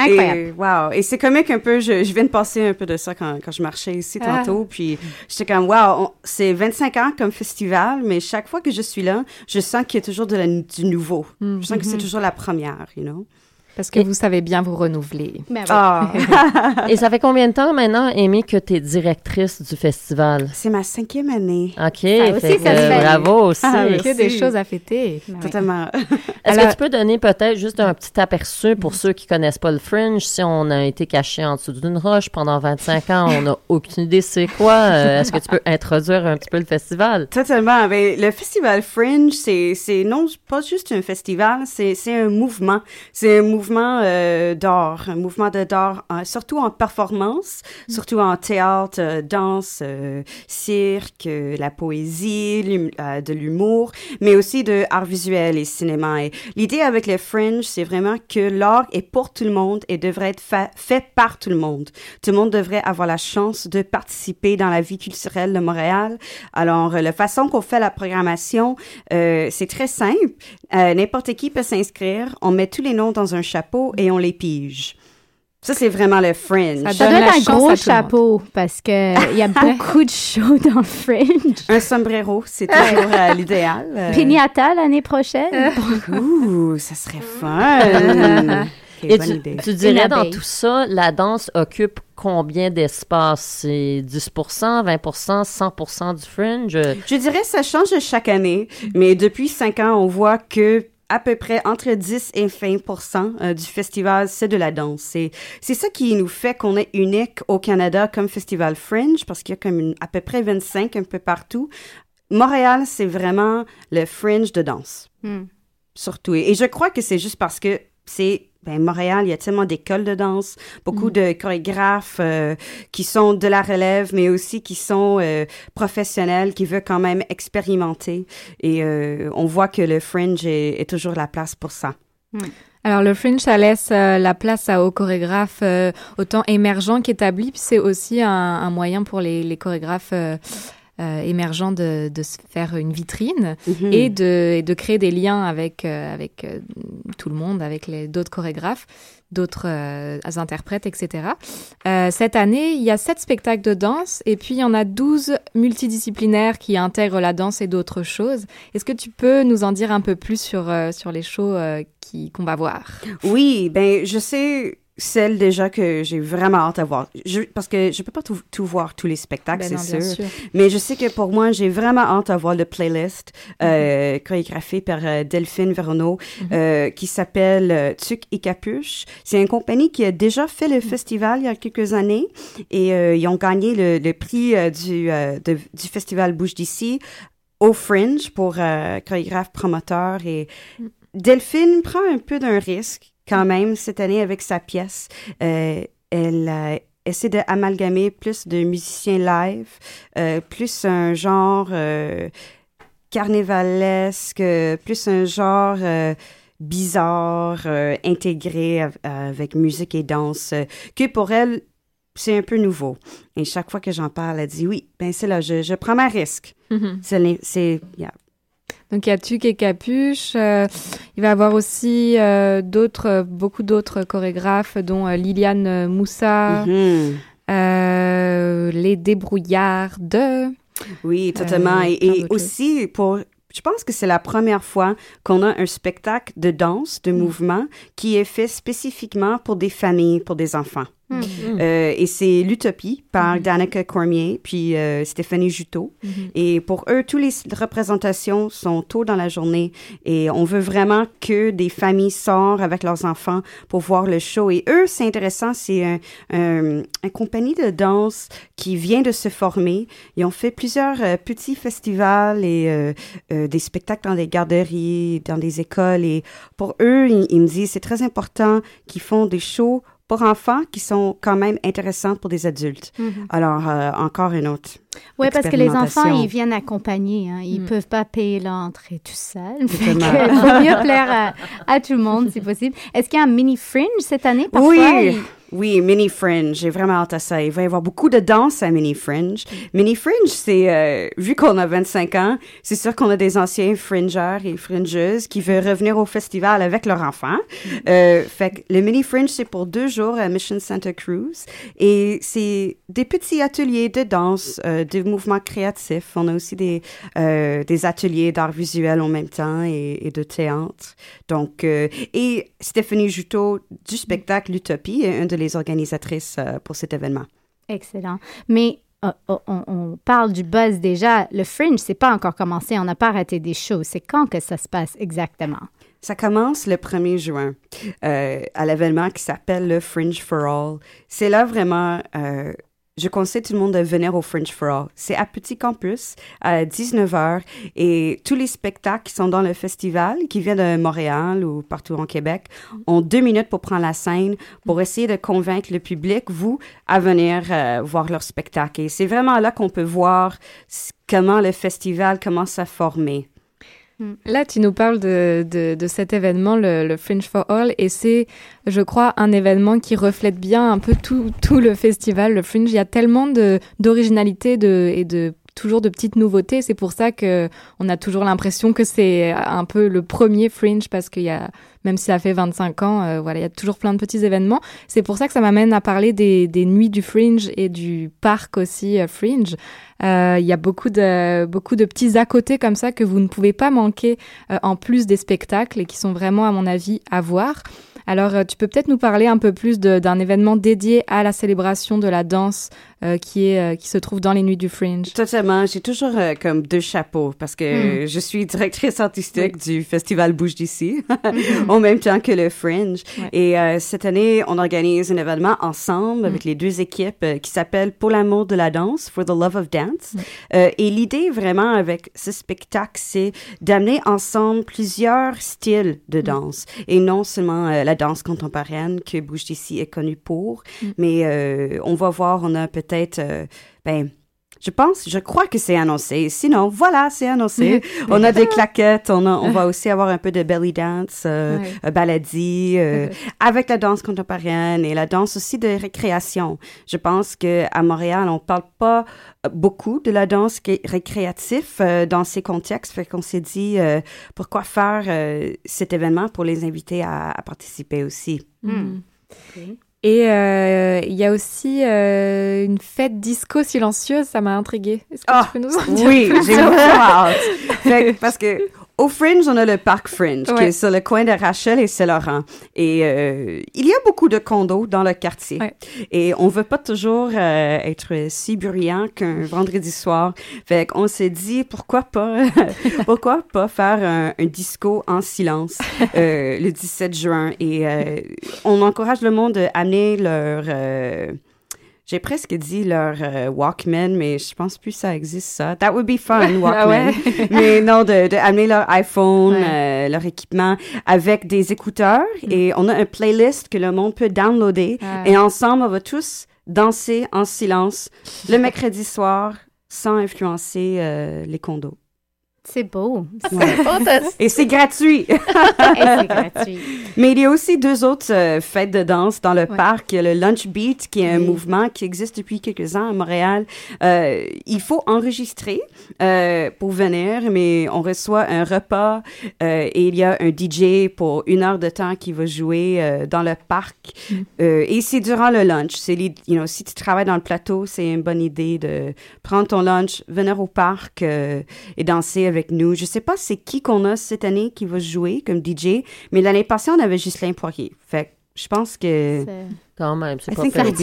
Incroyable. Et, wow. Et c'est comique un peu. Je, je viens de passer un peu de ça quand, quand je marchais ici Ah. tantôt. Puis j'étais comme, wow, c'est 25 ans comme festival, mais chaque fois que je suis là, je sens qu'il y a toujours de la- du nouveau. Je sens que c'est Mhm. toujours la première, you know? Parce que vous savez bien vous renouveler. Ben Ah. Et ça fait combien de temps maintenant, Amy, que tu es directrice du festival? C'est ma cinquième année. OK, Ça aussi, fait ça que, se fait. bravo aussi. Ah, Que merci. des choses à fêter. Totalement. Est-ce Alors- que tu peux donner peut-être juste un petit aperçu pour ceux qui connaissent pas le Fringe? Si on a été caché en dessous d'une roche pendant 25 ans, on n'a aucune idée c'est quoi. Euh, Est-ce que tu peux introduire un petit peu le festival? Totalement. Ben, le festival Fringe, c'est, c'est non pas juste un festival, c'est, c'est un mouvement. C'est un mouvement euh, d'art, un mouvement de d'art, euh, surtout en performance, surtout en théâtre, euh, danse, euh, cirque, la poésie, de l'humour, mais aussi de art visuel et cinéma. Et l'idée avec le Fringe, c'est vraiment que l'art est pour tout le monde et devrait être fa- fait par tout le monde. Tout le monde devrait avoir la chance de participer dans la vie culturelle de Montréal. Alors, la façon qu'on fait la programmation, c'est très simple. N'importe qui peut s'inscrire. On met tous les noms dans un chapeau et on les pige. Ça, c'est vraiment le fringe. Ça Ça donne un gros chapeau parce que il y a beaucoup de shows dans le Fringe. Un sombrero, c'est toujours euh, l'idéal. Euh, Pignata l'année prochaine. Ouh, ça serait fun. Et bonne tu, idée. tu dirais dans tout ça, la danse occupe combien d'espace? C'est 10 20% 100 du Fringe? Je dirais ça change chaque année, mais depuis cinq ans, on voit que à peu près entre 10 et 20% euh, du festival, c'est de la danse. C'est, c'est ça qui nous fait qu'on est unique au Canada comme festival Fringe, parce qu'il y a comme une, à peu près 25 un peu partout. Montréal, c'est vraiment le Fringe de danse, Hmm. surtout. Et, et je crois que c'est juste parce que c'est ben, Montréal, il y a tellement d'écoles de danse, beaucoup de chorégraphes euh, qui sont de la relève, mais aussi qui sont euh, professionnels, qui veulent quand même expérimenter. Et euh, on voit que le Fringe est, est toujours la place pour ça. Alors le Fringe, ça laisse euh, la place à, aux chorégraphes euh, autant émergents qu'établis, puis c'est aussi un, un moyen pour les, les chorégraphes euh, euh, émergents de, de se faire une vitrine Mhm. et, de, et de créer des liens avec, euh, avec euh, tout le monde, avec d'autres chorégraphes, d'autres euh, interprètes, etc. Cette année, il y a sept spectacles de danse et puis il y en a 12 multidisciplinaires qui intègrent la danse et d'autres choses. Est-ce que tu peux nous en dire un peu plus sur, sur les shows qui- qu'on va voir? Oui, ben je sais celle déjà que j'ai vraiment hâte à voir. Je, parce que je peux pas tout, tout voir tous les spectacles, Ben c'est sûr. sûr. Mais je sais que pour moi, j'ai vraiment hâte à voir le playlist euh, chorégraphié par euh, Delphine Veronneau euh, qui s'appelle euh, Tuc et Capuche. C'est une compagnie qui a déjà fait le festival il y a quelques années et euh, ils ont gagné le, le prix du, euh, de- du festival Bouge d'ici au Fringe pour chorégraphe promoteur et Delphine prend un peu d'un risque quand même cette année avec sa pièce. Euh, elle euh, essaie d'amalgamer plus de musiciens live, euh, plus un genre euh, carnévalesque, euh, plus un genre bizarre, intégré av- avec musique et danse, que pour elle, c'est un peu nouveau. Et chaque fois que j'en parle, elle dit oui, ben c'est là, je, je prends ma risque. Mhm. C'est, les- c'est, yeah. Donc il y a Tuc et Capuche. euh, il va y avoir aussi euh, d'autres, euh, beaucoup d'autres chorégraphes, dont euh, Liliane Moussa, Mhm. les débrouillards de. Oui, totalement. Et aussi, pour, je pense que c'est la première fois qu'on a un spectacle de danse, Mm. de mouvement, qui est fait spécifiquement pour des familles, pour des enfants. Hmm. Euh, et c'est L'Utopie par Mhm. Danica Cormier puis euh, Stéphanie Juteau. Mhm. Et pour eux, toutes les représentations sont tôt dans la journée et on veut vraiment que des familles sortent avec leurs enfants pour voir le show. Et eux, c'est intéressant, c'est un, un, une compagnie de danse qui vient de se former. Ils ont fait plusieurs euh, petits festivals et euh, euh, des spectacles dans des garderies, dans des écoles. Et pour eux, ils, ils me disent c'est très important qu'ils font des shows pour enfants qui sont quand même intéressants pour des adultes. Mhm. Alors, euh, encore une autre. Oui, parce que les enfants, ils viennent accompagnés. Hein. Ils ne peuvent pas payer l'entrée tout seuls. Fait Exactement. que, il vaut mieux plaire à, à tout le monde, si possible. Est-ce qu'il y a un mini fringe cette année? Parfois, Oui, il- oui, Mini Fringe. J'ai vraiment hâte à ça. Il va y avoir beaucoup de danse à Mini Fringe. Mini Fringe, c'est, euh, vu qu'on a 25 ans, c'est sûr qu'on a des anciens fringeurs et fringeuses qui veulent revenir au festival avec leurs enfants. Euh, fait que le Mini Fringe, c'est pour deux jours à Mission Santa Cruz. Et c'est des petits ateliers de danse, euh, de mouvements créatifs. On a aussi des, euh, des ateliers d'art visuel en même temps et, et de théâtre. Donc, euh, et Stéphanie Juteau du spectacle L'Utopie est une de les organisatrices euh, pour cet événement. Excellent. Mais euh, oh, on, on parle du buzz déjà. Le fringe, c'est pas encore commencé. On n'a pas arrêté des shows. C'est quand que ça se passe exactement? Ça commence le 1er juin euh, à l'événement qui s'appelle le Fringe for All. C'est là vraiment, euh, je conseille tout le monde de venir au Fringe for. C'est à Petit Campus à 19h et tous les spectacles qui sont dans le festival, qui viennent de Montréal ou partout en Québec, ont deux minutes pour prendre la scène pour essayer de convaincre le public, vous, à venir euh, voir leur spectacle. Et c'est vraiment là qu'on peut voir comment le festival commence à former. Là, tu nous parles de, de, de cet événement, le, le Fringe for All, et c'est, je crois, un événement qui reflète bien un peu tout, tout le festival, le Fringe. Il y a tellement de, d'originalité de, et de toujours de petites nouveautés. C'est pour ça que on a toujours l'impression que c'est un peu le premier Fringe parce qu'il y a, même si ça fait 25 ans, euh, voilà, il y a toujours plein de petits événements. C'est pour ça que ça m'amène à parler des, des nuits du Fringe et du parc aussi euh, Fringe. Euh, Il y a beaucoup de, beaucoup de petits à côté comme ça que vous ne pouvez pas manquer en plus des spectacles et qui sont vraiment, à mon avis, à voir. Alors, tu peux peut-être nous parler un peu plus d'un événement dédié à la célébration de la danse qui, est, euh, qui se trouve dans les nuits du Fringe. Totalement. J'ai toujours euh, comme deux chapeaux parce que Mm. je suis directrice artistique du Festival Bouge d'ici, en même temps que le Fringe. Et euh, cette année, on organise un événement ensemble avec les deux équipes euh, qui s'appelle Pour l'amour de la danse, For the Love of Dance. Euh, et l'idée vraiment avec ce spectacle, c'est d'amener ensemble plusieurs styles de danse et non seulement euh, la danse contemporaine que Bouge d'ici est connue pour, mais euh, on va voir, on a peut-être, euh, ben, je pense, je crois que c'est annoncé. Sinon, voilà, c'est annoncé. on a des claquettes, on, a, on va aussi avoir un peu de belly dance, euh, Ouais. euh, baladie, euh, avec la danse contemporaine et la danse aussi de récréation. Je pense que à Montréal, on parle pas beaucoup de la danse qui est récréative euh, dans ces contextes. Fait qu'on s'est dit, euh, pourquoi faire euh, cet événement pour les inviter à, à participer aussi. Mm. Et euh, il y a aussi euh, une fête disco silencieuse, ça m'a intriguée. Est-ce que tu peux nous en dire Oui, j'ai vraiment hâte. Parce que au Fringe, on a le parc Fringe, qui est sur le coin de Rachel et Saint-Laurent. Et euh, il y a beaucoup de condos dans le quartier. Et on veut pas toujours euh, être si bruyant qu'un vendredi soir. Fait qu'on s'est dit, pourquoi pas, pourquoi pas faire un, un disco en silence euh, le 17 juin. Et euh, on encourage le monde à amener leur... j'ai presque dit leur euh, Walkman, mais je pense plus que ça existe, ça. That would be fun, Walkman. Ah ouais? mais non, de, de amener leur iPhone, euh, leur équipement avec des écouteurs. Et on a un playlist que le monde peut downloader. Ah. Et ensemble, on va tous danser en silence le mercredi soir sans influencer euh, les condos. C'est beau. Ouais. fantastique. Et c'est gratuit. Et c'est gratuit. Mais il y a aussi deux autres euh, fêtes de danse dans le parc. Il y a le Lunch Beat, qui est un mouvement qui existe depuis quelques ans à Montréal. Euh, il faut enregistrer euh, pour venir, mais on reçoit un repas et il y a un DJ pour une heure de temps qui va jouer dans le parc. Euh, et c'est durant le lunch. C'est, les- you know, si tu travailles dans le plateau, c'est une bonne idée de prendre ton lunch, venir au parc et danser avec nous. Je sais pas c'est qui qu'on a cette année qui va jouer comme DJ, mais l'année passée, on avait Ghislain Poirier. Fait que je pense que... Quand même, c'est pas fait.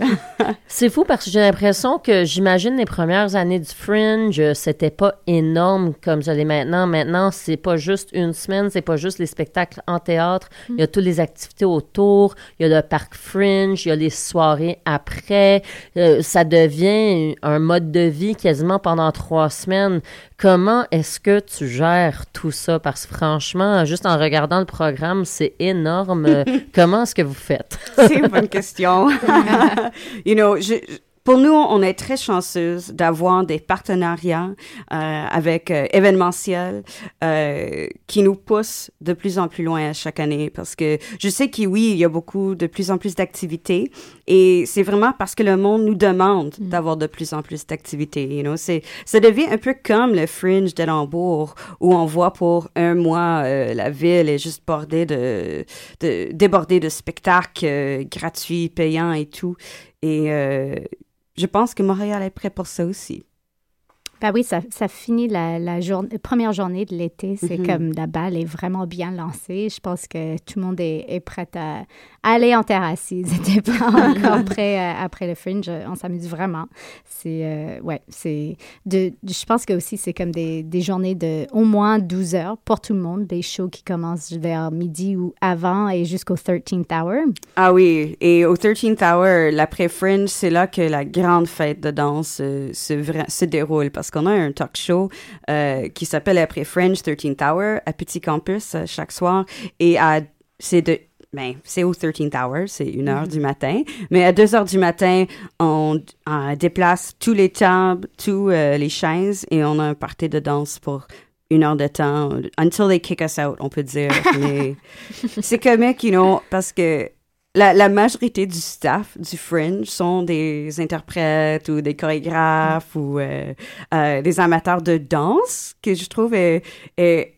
C'est fou parce que j'ai l'impression que j'imagine les premières années du Fringe, c'était pas énorme comme ça l'est maintenant. Maintenant, c'est pas juste une semaine, c'est pas juste les spectacles en théâtre. Il y a toutes les activités autour, il y a le parc Fringe, il y a les soirées après. Euh, ça devient un mode de vie quasiment pendant trois semaines. Comment est-ce que tu gères tout ça? Parce que franchement, juste en regardant le programme, c'est énorme. Comment est-ce que vous faites? C'est une bonne question. you know, je, je- pour nous, on est très chanceuse d'avoir des partenariats euh, avec euh, événementiels euh, qui nous poussent de plus en plus loin à chaque année parce que je sais que oui, il y a beaucoup de plus en plus d'activités et c'est vraiment parce que le monde nous demande d'avoir de plus en plus d'activités. You know, c'est ça devient un peu comme le Fringe d'Edimbourg où on voit pour un mois euh, la ville est juste bordée de, de débordée de spectacles euh, gratuits, payants et tout. Et euh, je pense que Montréal est prêt pour ça aussi. Ben oui, ça, ça finit la, première journée de l'été. C'est Mhm. comme la balle est vraiment bien lancée. Je pense que tout le monde est, est prêt à, aller en terre assise. C'était pas encore prêt euh, après le fringe. On s'amuse vraiment. C'est, euh, ouais, c'est, de, je pense que aussi c'est comme des, des journées de au moins 12 heures pour tout le monde. Des shows qui commencent vers midi ou avant et jusqu'au 13th hour. Ah oui, et au 13th Hour, l'après-Fringe, c'est là que la grande fête de danse euh, se, se déroule parce qu'on a un talk show euh, qui s'appelle Après Fringe 13th Hour à Petit Campus euh, chaque soir et à c'est de ben, c'est au 13th hour, c'est une heure du matin. Mais à 2 heures du matin, on déplace tous les tables, tous euh, les chaises et on a un party de danse pour une heure de temps. Until they kick us out, on peut dire. C'est comique, you know, parce que la, majorité du staff du Fringe sont des interprètes ou des chorégraphes ou euh, euh, des amateurs de danse, que je trouve est, est,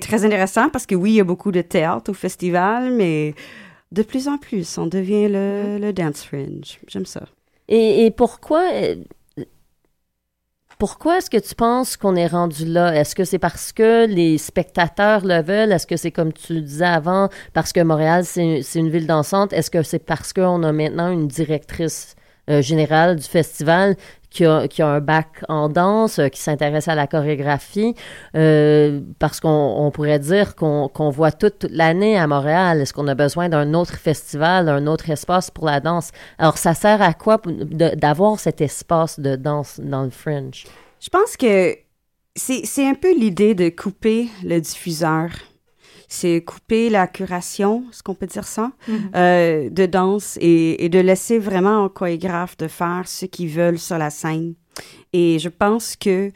très intéressant parce que oui, il y a beaucoup de théâtre au festival, mais de plus en plus, on devient le, le dance fringe. J'aime ça. Et, et pourquoi, euh, pourquoi est-ce que tu penses qu'on est rendu là? Est-ce que c'est parce que les spectateurs le veulent? Est-ce que c'est comme tu disais avant, parce que Montréal, c'est une ville dansante? Est-ce que c'est parce qu'on a maintenant une directrice euh, générale du festival qui a, qui a un bac en danse, euh, qui s'intéresse à la chorégraphie? Euh, parce qu'on on pourrait dire qu'on voit toute, toute l'année à Montréal. Est-ce qu'on a besoin d'un autre festival, un autre espace pour la danse? Alors, ça sert à quoi d'avoir cet espace de danse dans le Fringe? Je pense que c'est un peu l'idée de couper le diffuseur. C'est couper la curation, est-ce qu'on peut dire ça, Mhm. euh, de danse et, et de laisser vraiment aux chorégraphes de faire ce qu'ils veulent sur la scène. Et je pense que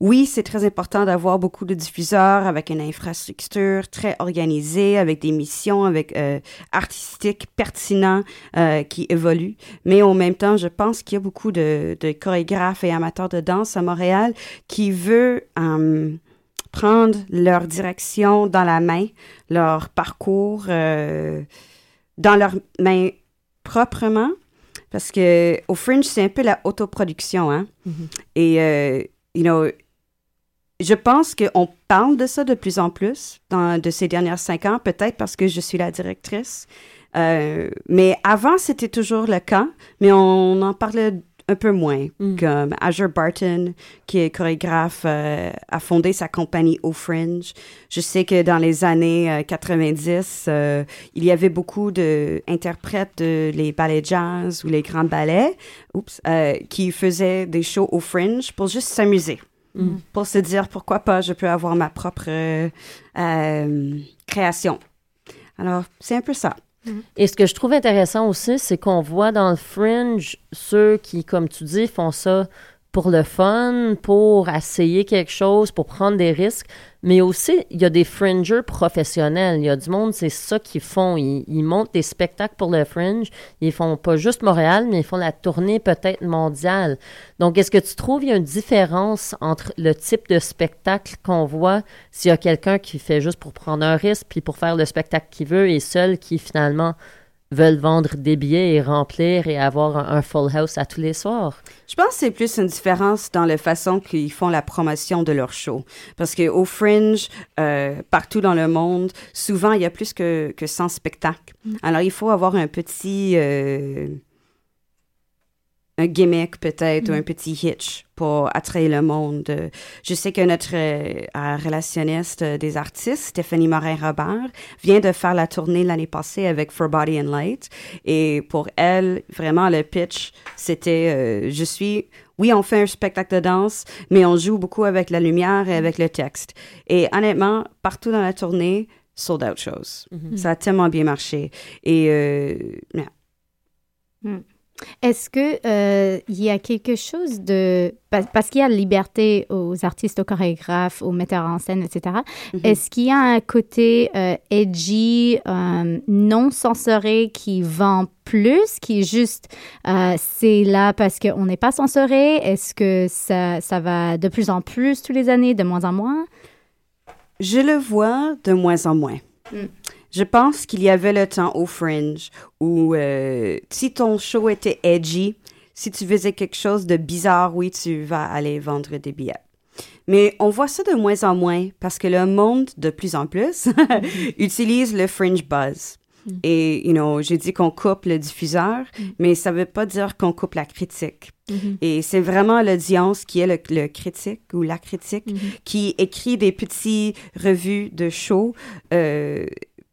oui, c'est très important d'avoir beaucoup de diffuseurs avec une infrastructure très organisée, avec des missions avec euh, artistiques pertinents euh, qui évoluent. Mais en même temps, je pense qu'il y a beaucoup de, de chorégraphes et amateurs de danse à Montréal qui veulent euh, prendre leur direction dans la main, leur parcours euh, dans leurs mains proprement. Parce que au Fringe, c'est un peu la autoproduction, hein. Et, euh, you know, je pense qu'on parle de ça de plus en plus dans, de ces dernières cinq ans, peut-être parce que je suis la directrice. Euh, mais avant, c'était toujours le cas, mais on en parlait un peu moins. Comme Azure Barton, qui est chorégraphe, euh, a fondé sa compagnie au Fringe. Je sais que dans les années euh, 90, euh, il y avait beaucoup d'interprètes de les ballets jazz ou les grands ballets euh, qui faisaient des shows au Fringe pour juste s'amuser Mm. pour se dire pourquoi pas je peux avoir ma propre euh, euh, création. Alors, c'est un peu ça. Et ce que je trouve intéressant aussi, c'est qu'on voit dans le fringe ceux qui, comme tu dis, font ça pour le fun, pour essayer quelque chose, pour prendre des risques. Mais aussi, il y a des fringers professionnels. Il y a du monde, c'est ça qu'ils font. Ils, montent des spectacles pour le fringe. Ils font pas juste Montréal, mais ils font la tournée peut-être mondiale. Donc, est-ce que tu trouves qu'il y a une différence entre le type de spectacle qu'on voit s'il y a quelqu'un qui fait juste pour prendre un risque, puis pour faire le spectacle qu'il veut, et seul qui finalement veulent vendre des billets et remplir et avoir un, un full house à tous les soirs. Je pense que c'est plus une différence dans la façon qu'ils font la promotion de leur show. Parce qu'au Fringe, euh, partout dans le monde, souvent, il y a plus que, que 100 spectacles. Alors, il faut avoir un petit... euh, un gimmick peut-être ou un petit hitch pour attirer le monde. Je sais que notre euh, relationniste euh, des artistes, Stéphanie Morin-Robert, vient de faire la tournée l'année passée avec For Body and Light. Et pour elle, vraiment, le pitch, c'était euh, je suis oui, on fait un spectacle de danse, mais on joue beaucoup avec la lumière et avec le texte. Et honnêtement, partout dans la tournée, sold out shows. Ça a tellement bien marché. Et euh, yeah. Hmm. Est-ce que euh, il y a quelque chose de pa- parce qu'il y a liberté aux artistes, aux chorégraphes, aux metteurs en scène, etc. Mhm. Est-ce qu'il y a un côté euh, edgy, euh, non censuré qui vend plus, qui est juste euh, c'est là parce qu'on n'est pas censuré? Est-ce que ça, ça va de plus en plus tous les années, de moins en moins? Je le vois de moins en moins. Je pense qu'il y avait le temps au Fringe où euh, si ton show était edgy, si tu faisais quelque chose de bizarre, oui, tu vas aller vendre des billets. Mais on voit ça de moins en moins parce que le monde, de plus en plus, utilise le Fringe Buzz. Et, you know, j'ai dit qu'on coupe le diffuseur, mais ça veut pas dire qu'on coupe la critique. Et c'est vraiment l'audience qui est le, le critique ou la critique qui écrit des petits revues de show euh,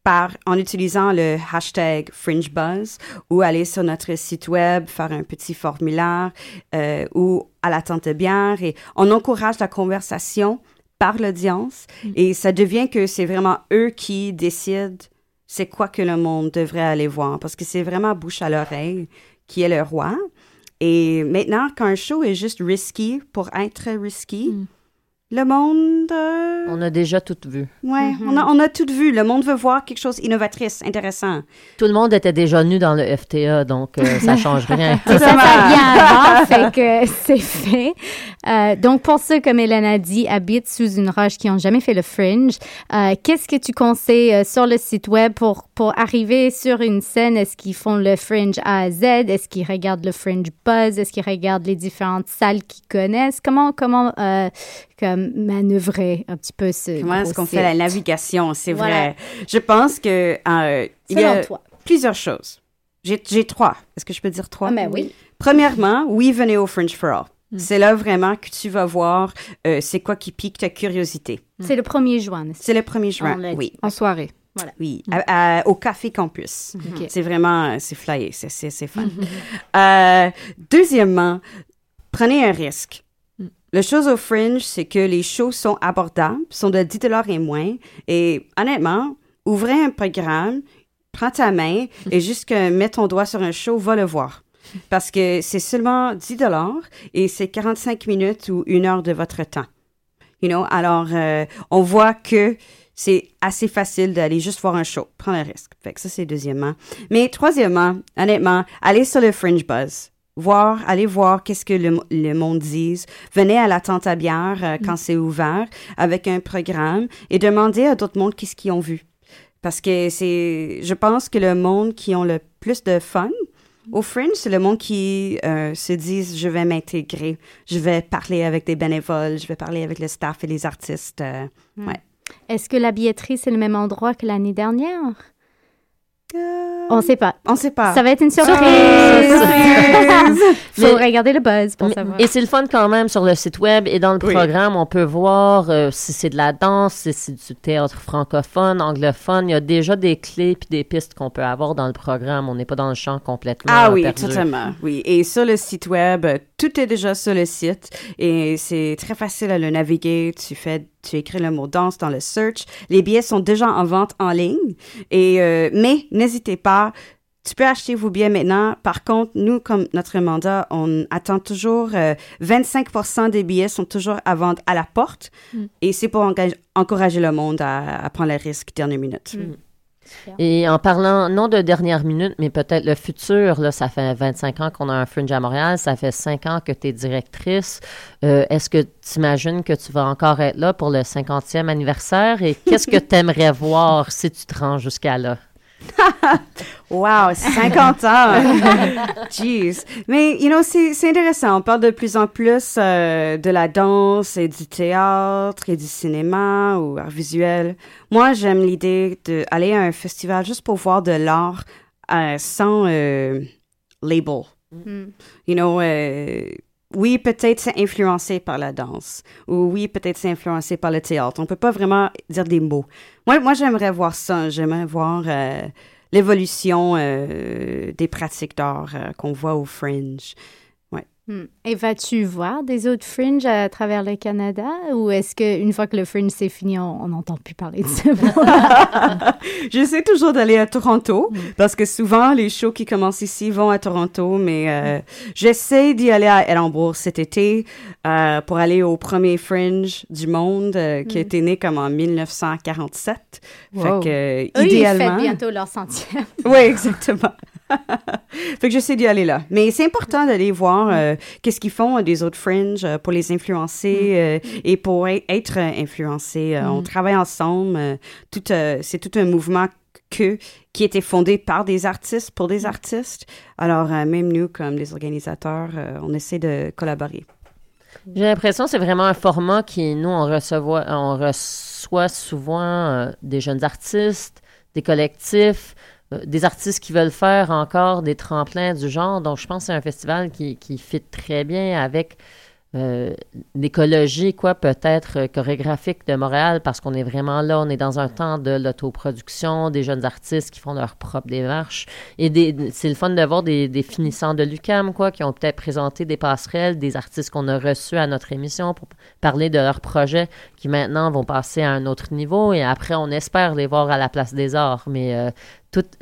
par, en utilisant le hashtag Fringe Buzz ou aller sur notre site web, faire un petit formulaire euh, ou à la tente de bière et on encourage la conversation par l'audience. Et ça devient que c'est vraiment eux qui décident c'est quoi que le monde devrait aller voir parce que c'est vraiment bouche à l'oreille qui est le roi. Et maintenant, quand un show est juste risky pour être risky, le monde... euh, On a déjà tout vu. Ouais, on, a, on a tout vu. Le monde veut voir quelque chose d'innovatrice, intéressant. Tout le monde était déjà nu dans le FTA, donc euh, ça change rien. Ça, ça vient avant, fait que c'est fait. Euh, donc, pour ceux, comme Hélène a dit, habitent sous une roche qui n'ont jamais fait le fringe, euh, qu'est-ce que tu conseilles euh, sur le site web pour, pour arriver sur une scène? Est-ce qu'ils font le fringe A à Z? Est-ce qu'ils regardent le fringe buzz? Est-ce qu'ils regardent les différentes salles qu'ils connaissent? Comment, comment euh, comme manœuvrer un petit peu ce Comment est-ce qu'on fait la navigation? C'est Voilà. vrai. Je pense que euh, il y a toi. plusieurs choses. J'ai j'ai trois. Est-ce que je peux dire trois? Ah, ben oui. Premièrement, oui, venez au Fringe for All. C'est là vraiment que tu vas voir euh, c'est quoi qui pique ta curiosité. C'est le 1er juin, n'est-ce pas? C'est le 1er juin, oui. En soirée. Voilà. Oui, à- à- au Café Campus. Ok. C'est vraiment, c'est flyé, c'est- c'est c'est fun. Euh, deuxièmement, prenez un risque. La chose au Fringe, c'est que les shows sont abordables, sont de 10 et moins. Et honnêtement, ouvrez un programme, prends ta main et juste que mets ton doigt sur un show, va le voir. Parce que c'est seulement 10 et c'est 45 minutes ou une heure de votre temps. You know? Alors, euh, on voit que c'est assez facile d'aller juste voir un show, prendre un risque. Fait que ça, c'est deuxièmement. Mais troisièmement, honnêtement, allez sur le Fringe Buzz. Voir, allez voir qu'est-ce que le, le monde dise. Venez à la tente à bière euh, quand c'est ouvert avec un programme et demandez à d'autres mondes qu'est-ce qu'ils ont vu. Parce que c'est, je pense que le monde qui ont le plus de fun au Fringe, c'est le monde qui euh, se disent je vais m'intégrer, je vais parler avec des bénévoles, je vais parler avec le staff et les artistes. euh, Hmm. ouais. Est-ce que la billetterie, c'est le même endroit que l'année dernière? On ne sait pas. On sait pas. Ça va être une surprise. Surprise. Faut Mais- regarder le buzz pour Mais- savoir. Et c'est le fun quand même sur le site web et dans le Oui. programme, on peut voir euh, si c'est de la danse, si c'est du théâtre francophone, anglophone. Il y a déjà des clés puis des pistes qu'on peut avoir dans le programme. On n'est pas dans le champ complètement Ah euh, oui, perdu. totalement. Oui. Et sur le site web, euh, tout est déjà sur le site et c'est très facile à le naviguer. Tu fais, tu écris le mot danse dans le search. Les billets sont déjà en vente en ligne. Et euh, mais n'hésitez pas. Tu peux acheter vos billets maintenant. Par contre, nous, comme notre mandat, on attend toujours euh, 25% des billets sont toujours à vendre à la porte. Mm. Et c'est pour encourager le monde à, à prendre le risque dernière minute. Mm. Et en parlant, non de dernière minute, mais peut-être le futur, là, ça fait 25 ans qu'on a un Fringe à Montréal, ça fait 5 ans que tu es directrice. Euh, Est-ce que tu imagines que tu vas encore être là pour le 50e anniversaire? Et qu'est-ce que tu aimerais voir si tu te rends jusqu'à là? wow, 50 ans! Jeez. Mais, you know, c'est intéressant. On parle de plus en plus euh, de la danse et du théâtre et du cinéma ou art visuel. Moi, j'aime l'idée d'aller à un festival juste pour voir de l'art euh, sans euh, label. Mm. You know, oui, peut-être c'est influencé par la danse, ou oui, peut-être c'est influencé par le théâtre. On peut pas vraiment dire des mots. Moi, moi j'aimerais voir ça. J'aimerais voir euh, l'évolution euh, des pratiques d'art euh, qu'on voit au Fringe. Hmm. Et vas-tu voir des autres fringes à travers le Canada ou est-ce qu'une fois que le fringe c'est fini, on n'entend plus parler de ça? J'essaie toujours d'aller à Toronto parce que souvent les shows qui commencent ici vont à Toronto, mais euh, j'essaie d'y aller à Edinburgh cet été euh, pour aller au premier Fringe du monde euh, qui Mm. été né comme en 1947. Wow. Fait que Eux, ils idéalement. fêtent bientôt leur centième. Oui, exactement. fait que j'essaie d'y aller là. Mais c'est important d'aller voir euh, qu'est-ce qu'ils font euh, des autres fringes euh, pour les influencer euh, et pour e- être influencés. On Mm. travaille ensemble. tout, c'est tout un mouvement que, qui a été fondé par des artistes pour des artistes. Alors, même nous, comme des organisateurs, on essaie de collaborer. J'ai l'impression que c'est vraiment un format qui, nous, on, recevoit, on reçoit souvent euh, des jeunes artistes, des collectifs, des artistes qui veulent faire encore des tremplins du genre. Donc, je pense que c'est un festival qui, qui fit très bien avec euh, l'écologie, quoi, peut-être euh, chorégraphique de Montréal, parce qu'on est vraiment là, on est dans un temps de l'autoproduction, des jeunes artistes qui font leur propre démarche. Et c'est le fun de voir des, des finissants de l'UCAM, quoi, qui ont peut-être présenté des passerelles, des artistes qu'on a reçus à notre émission pour parler de leurs projets qui maintenant vont passer à un autre niveau. Et après, on espère les voir à la place des arts. Mais euh, toutes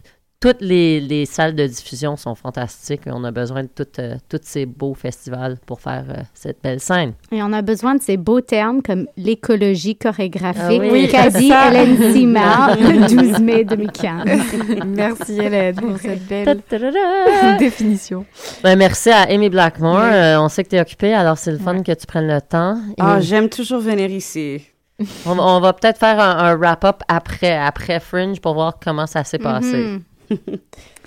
toutes les, les salles de diffusion sont fantastiques on a besoin de toutes, euh, tous ces beaux festivals pour faire euh, cette belle scène. Et on a besoin de ces beaux termes comme l'écologie chorégraphique, Ah oui. qu'a dit Ça. Hélène Simard le 12 mai 2015. Merci Hélène pour cette belle définition. Ben, merci à Amy Blackmore. Euh, on sait que tu es occupée, alors c'est le fun que tu prennes le temps. Et Ah, j'aime toujours venir ici. On, va peut-être faire un, wrap-up après, après Fringe pour voir comment ça s'est passé. Mhm.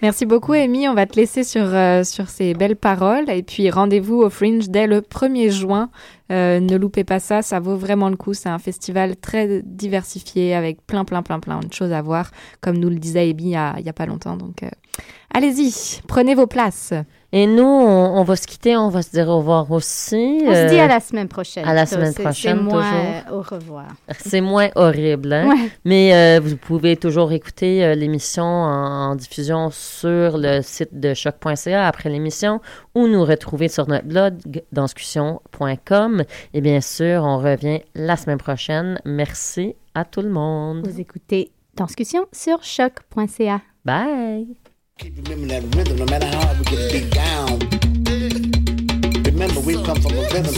Merci beaucoup, Amy. On va te laisser sur, euh, sur ces belles paroles. Et puis, rendez-vous au Fringe dès le 1er juin. Euh, ne loupez pas ça, ça vaut vraiment le coup. C'est un festival très diversifié avec plein, plein, plein, plein de choses à voir, comme nous le disait Amy il y a, il y a pas longtemps. Donc, euh, allez-y, prenez vos places. Et nous, on, on va se quitter, on va se dire au revoir aussi. On se dit Euh, à la semaine prochaine. à la semaine prochaine, toujours. euh, au revoir. C'est moins horrible, hein? Ouais. Mais euh, vous pouvez toujours écouter euh, l'émission en, en diffusion sur le site de choc.ca après l'émission ou nous retrouver sur notre blog danscussion.com. Et bien sûr, on revient la semaine prochaine. Merci à tout le monde. Vous écoutez Danscussion sur choc.ca. Bye! Keep remember that rhythm, no matter how hard we get beat down. Remember, we come from a rhythm.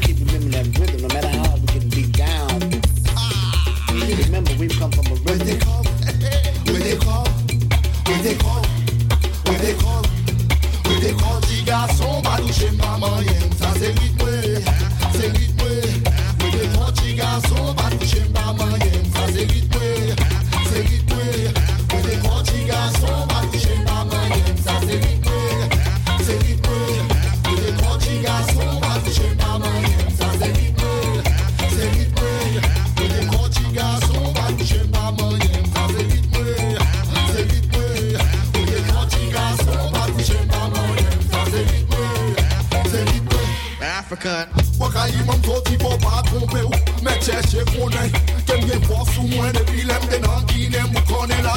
Keep remembering that rhythm, no matter how hard we get beat down. Remember, we come from a rhythm. Where they call, where they call, where they call, where they call Petit garçon, va toucher African. Wakayi mam soti pou pa trompe ou Mè chèche konen Kem gen fòs ou mwen Depi la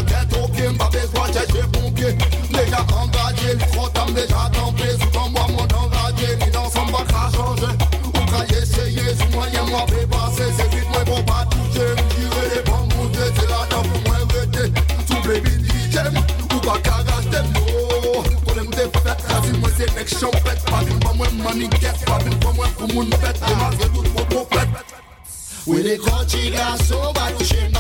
tèt ok Mba bezwa chèche pompye Deja angaje Li frotam deja tampe Sou tan mwa mwen angaje ka chanje Ou ka yeseye Sou mwen yen mwa Se vit mwen pou pa touche Mou jire de ban moute Se la Sou Ou pa kagaj dem no Konen mte fet Kasi mwen se nek champet Pavin pa mwen money would bet. The a country shame.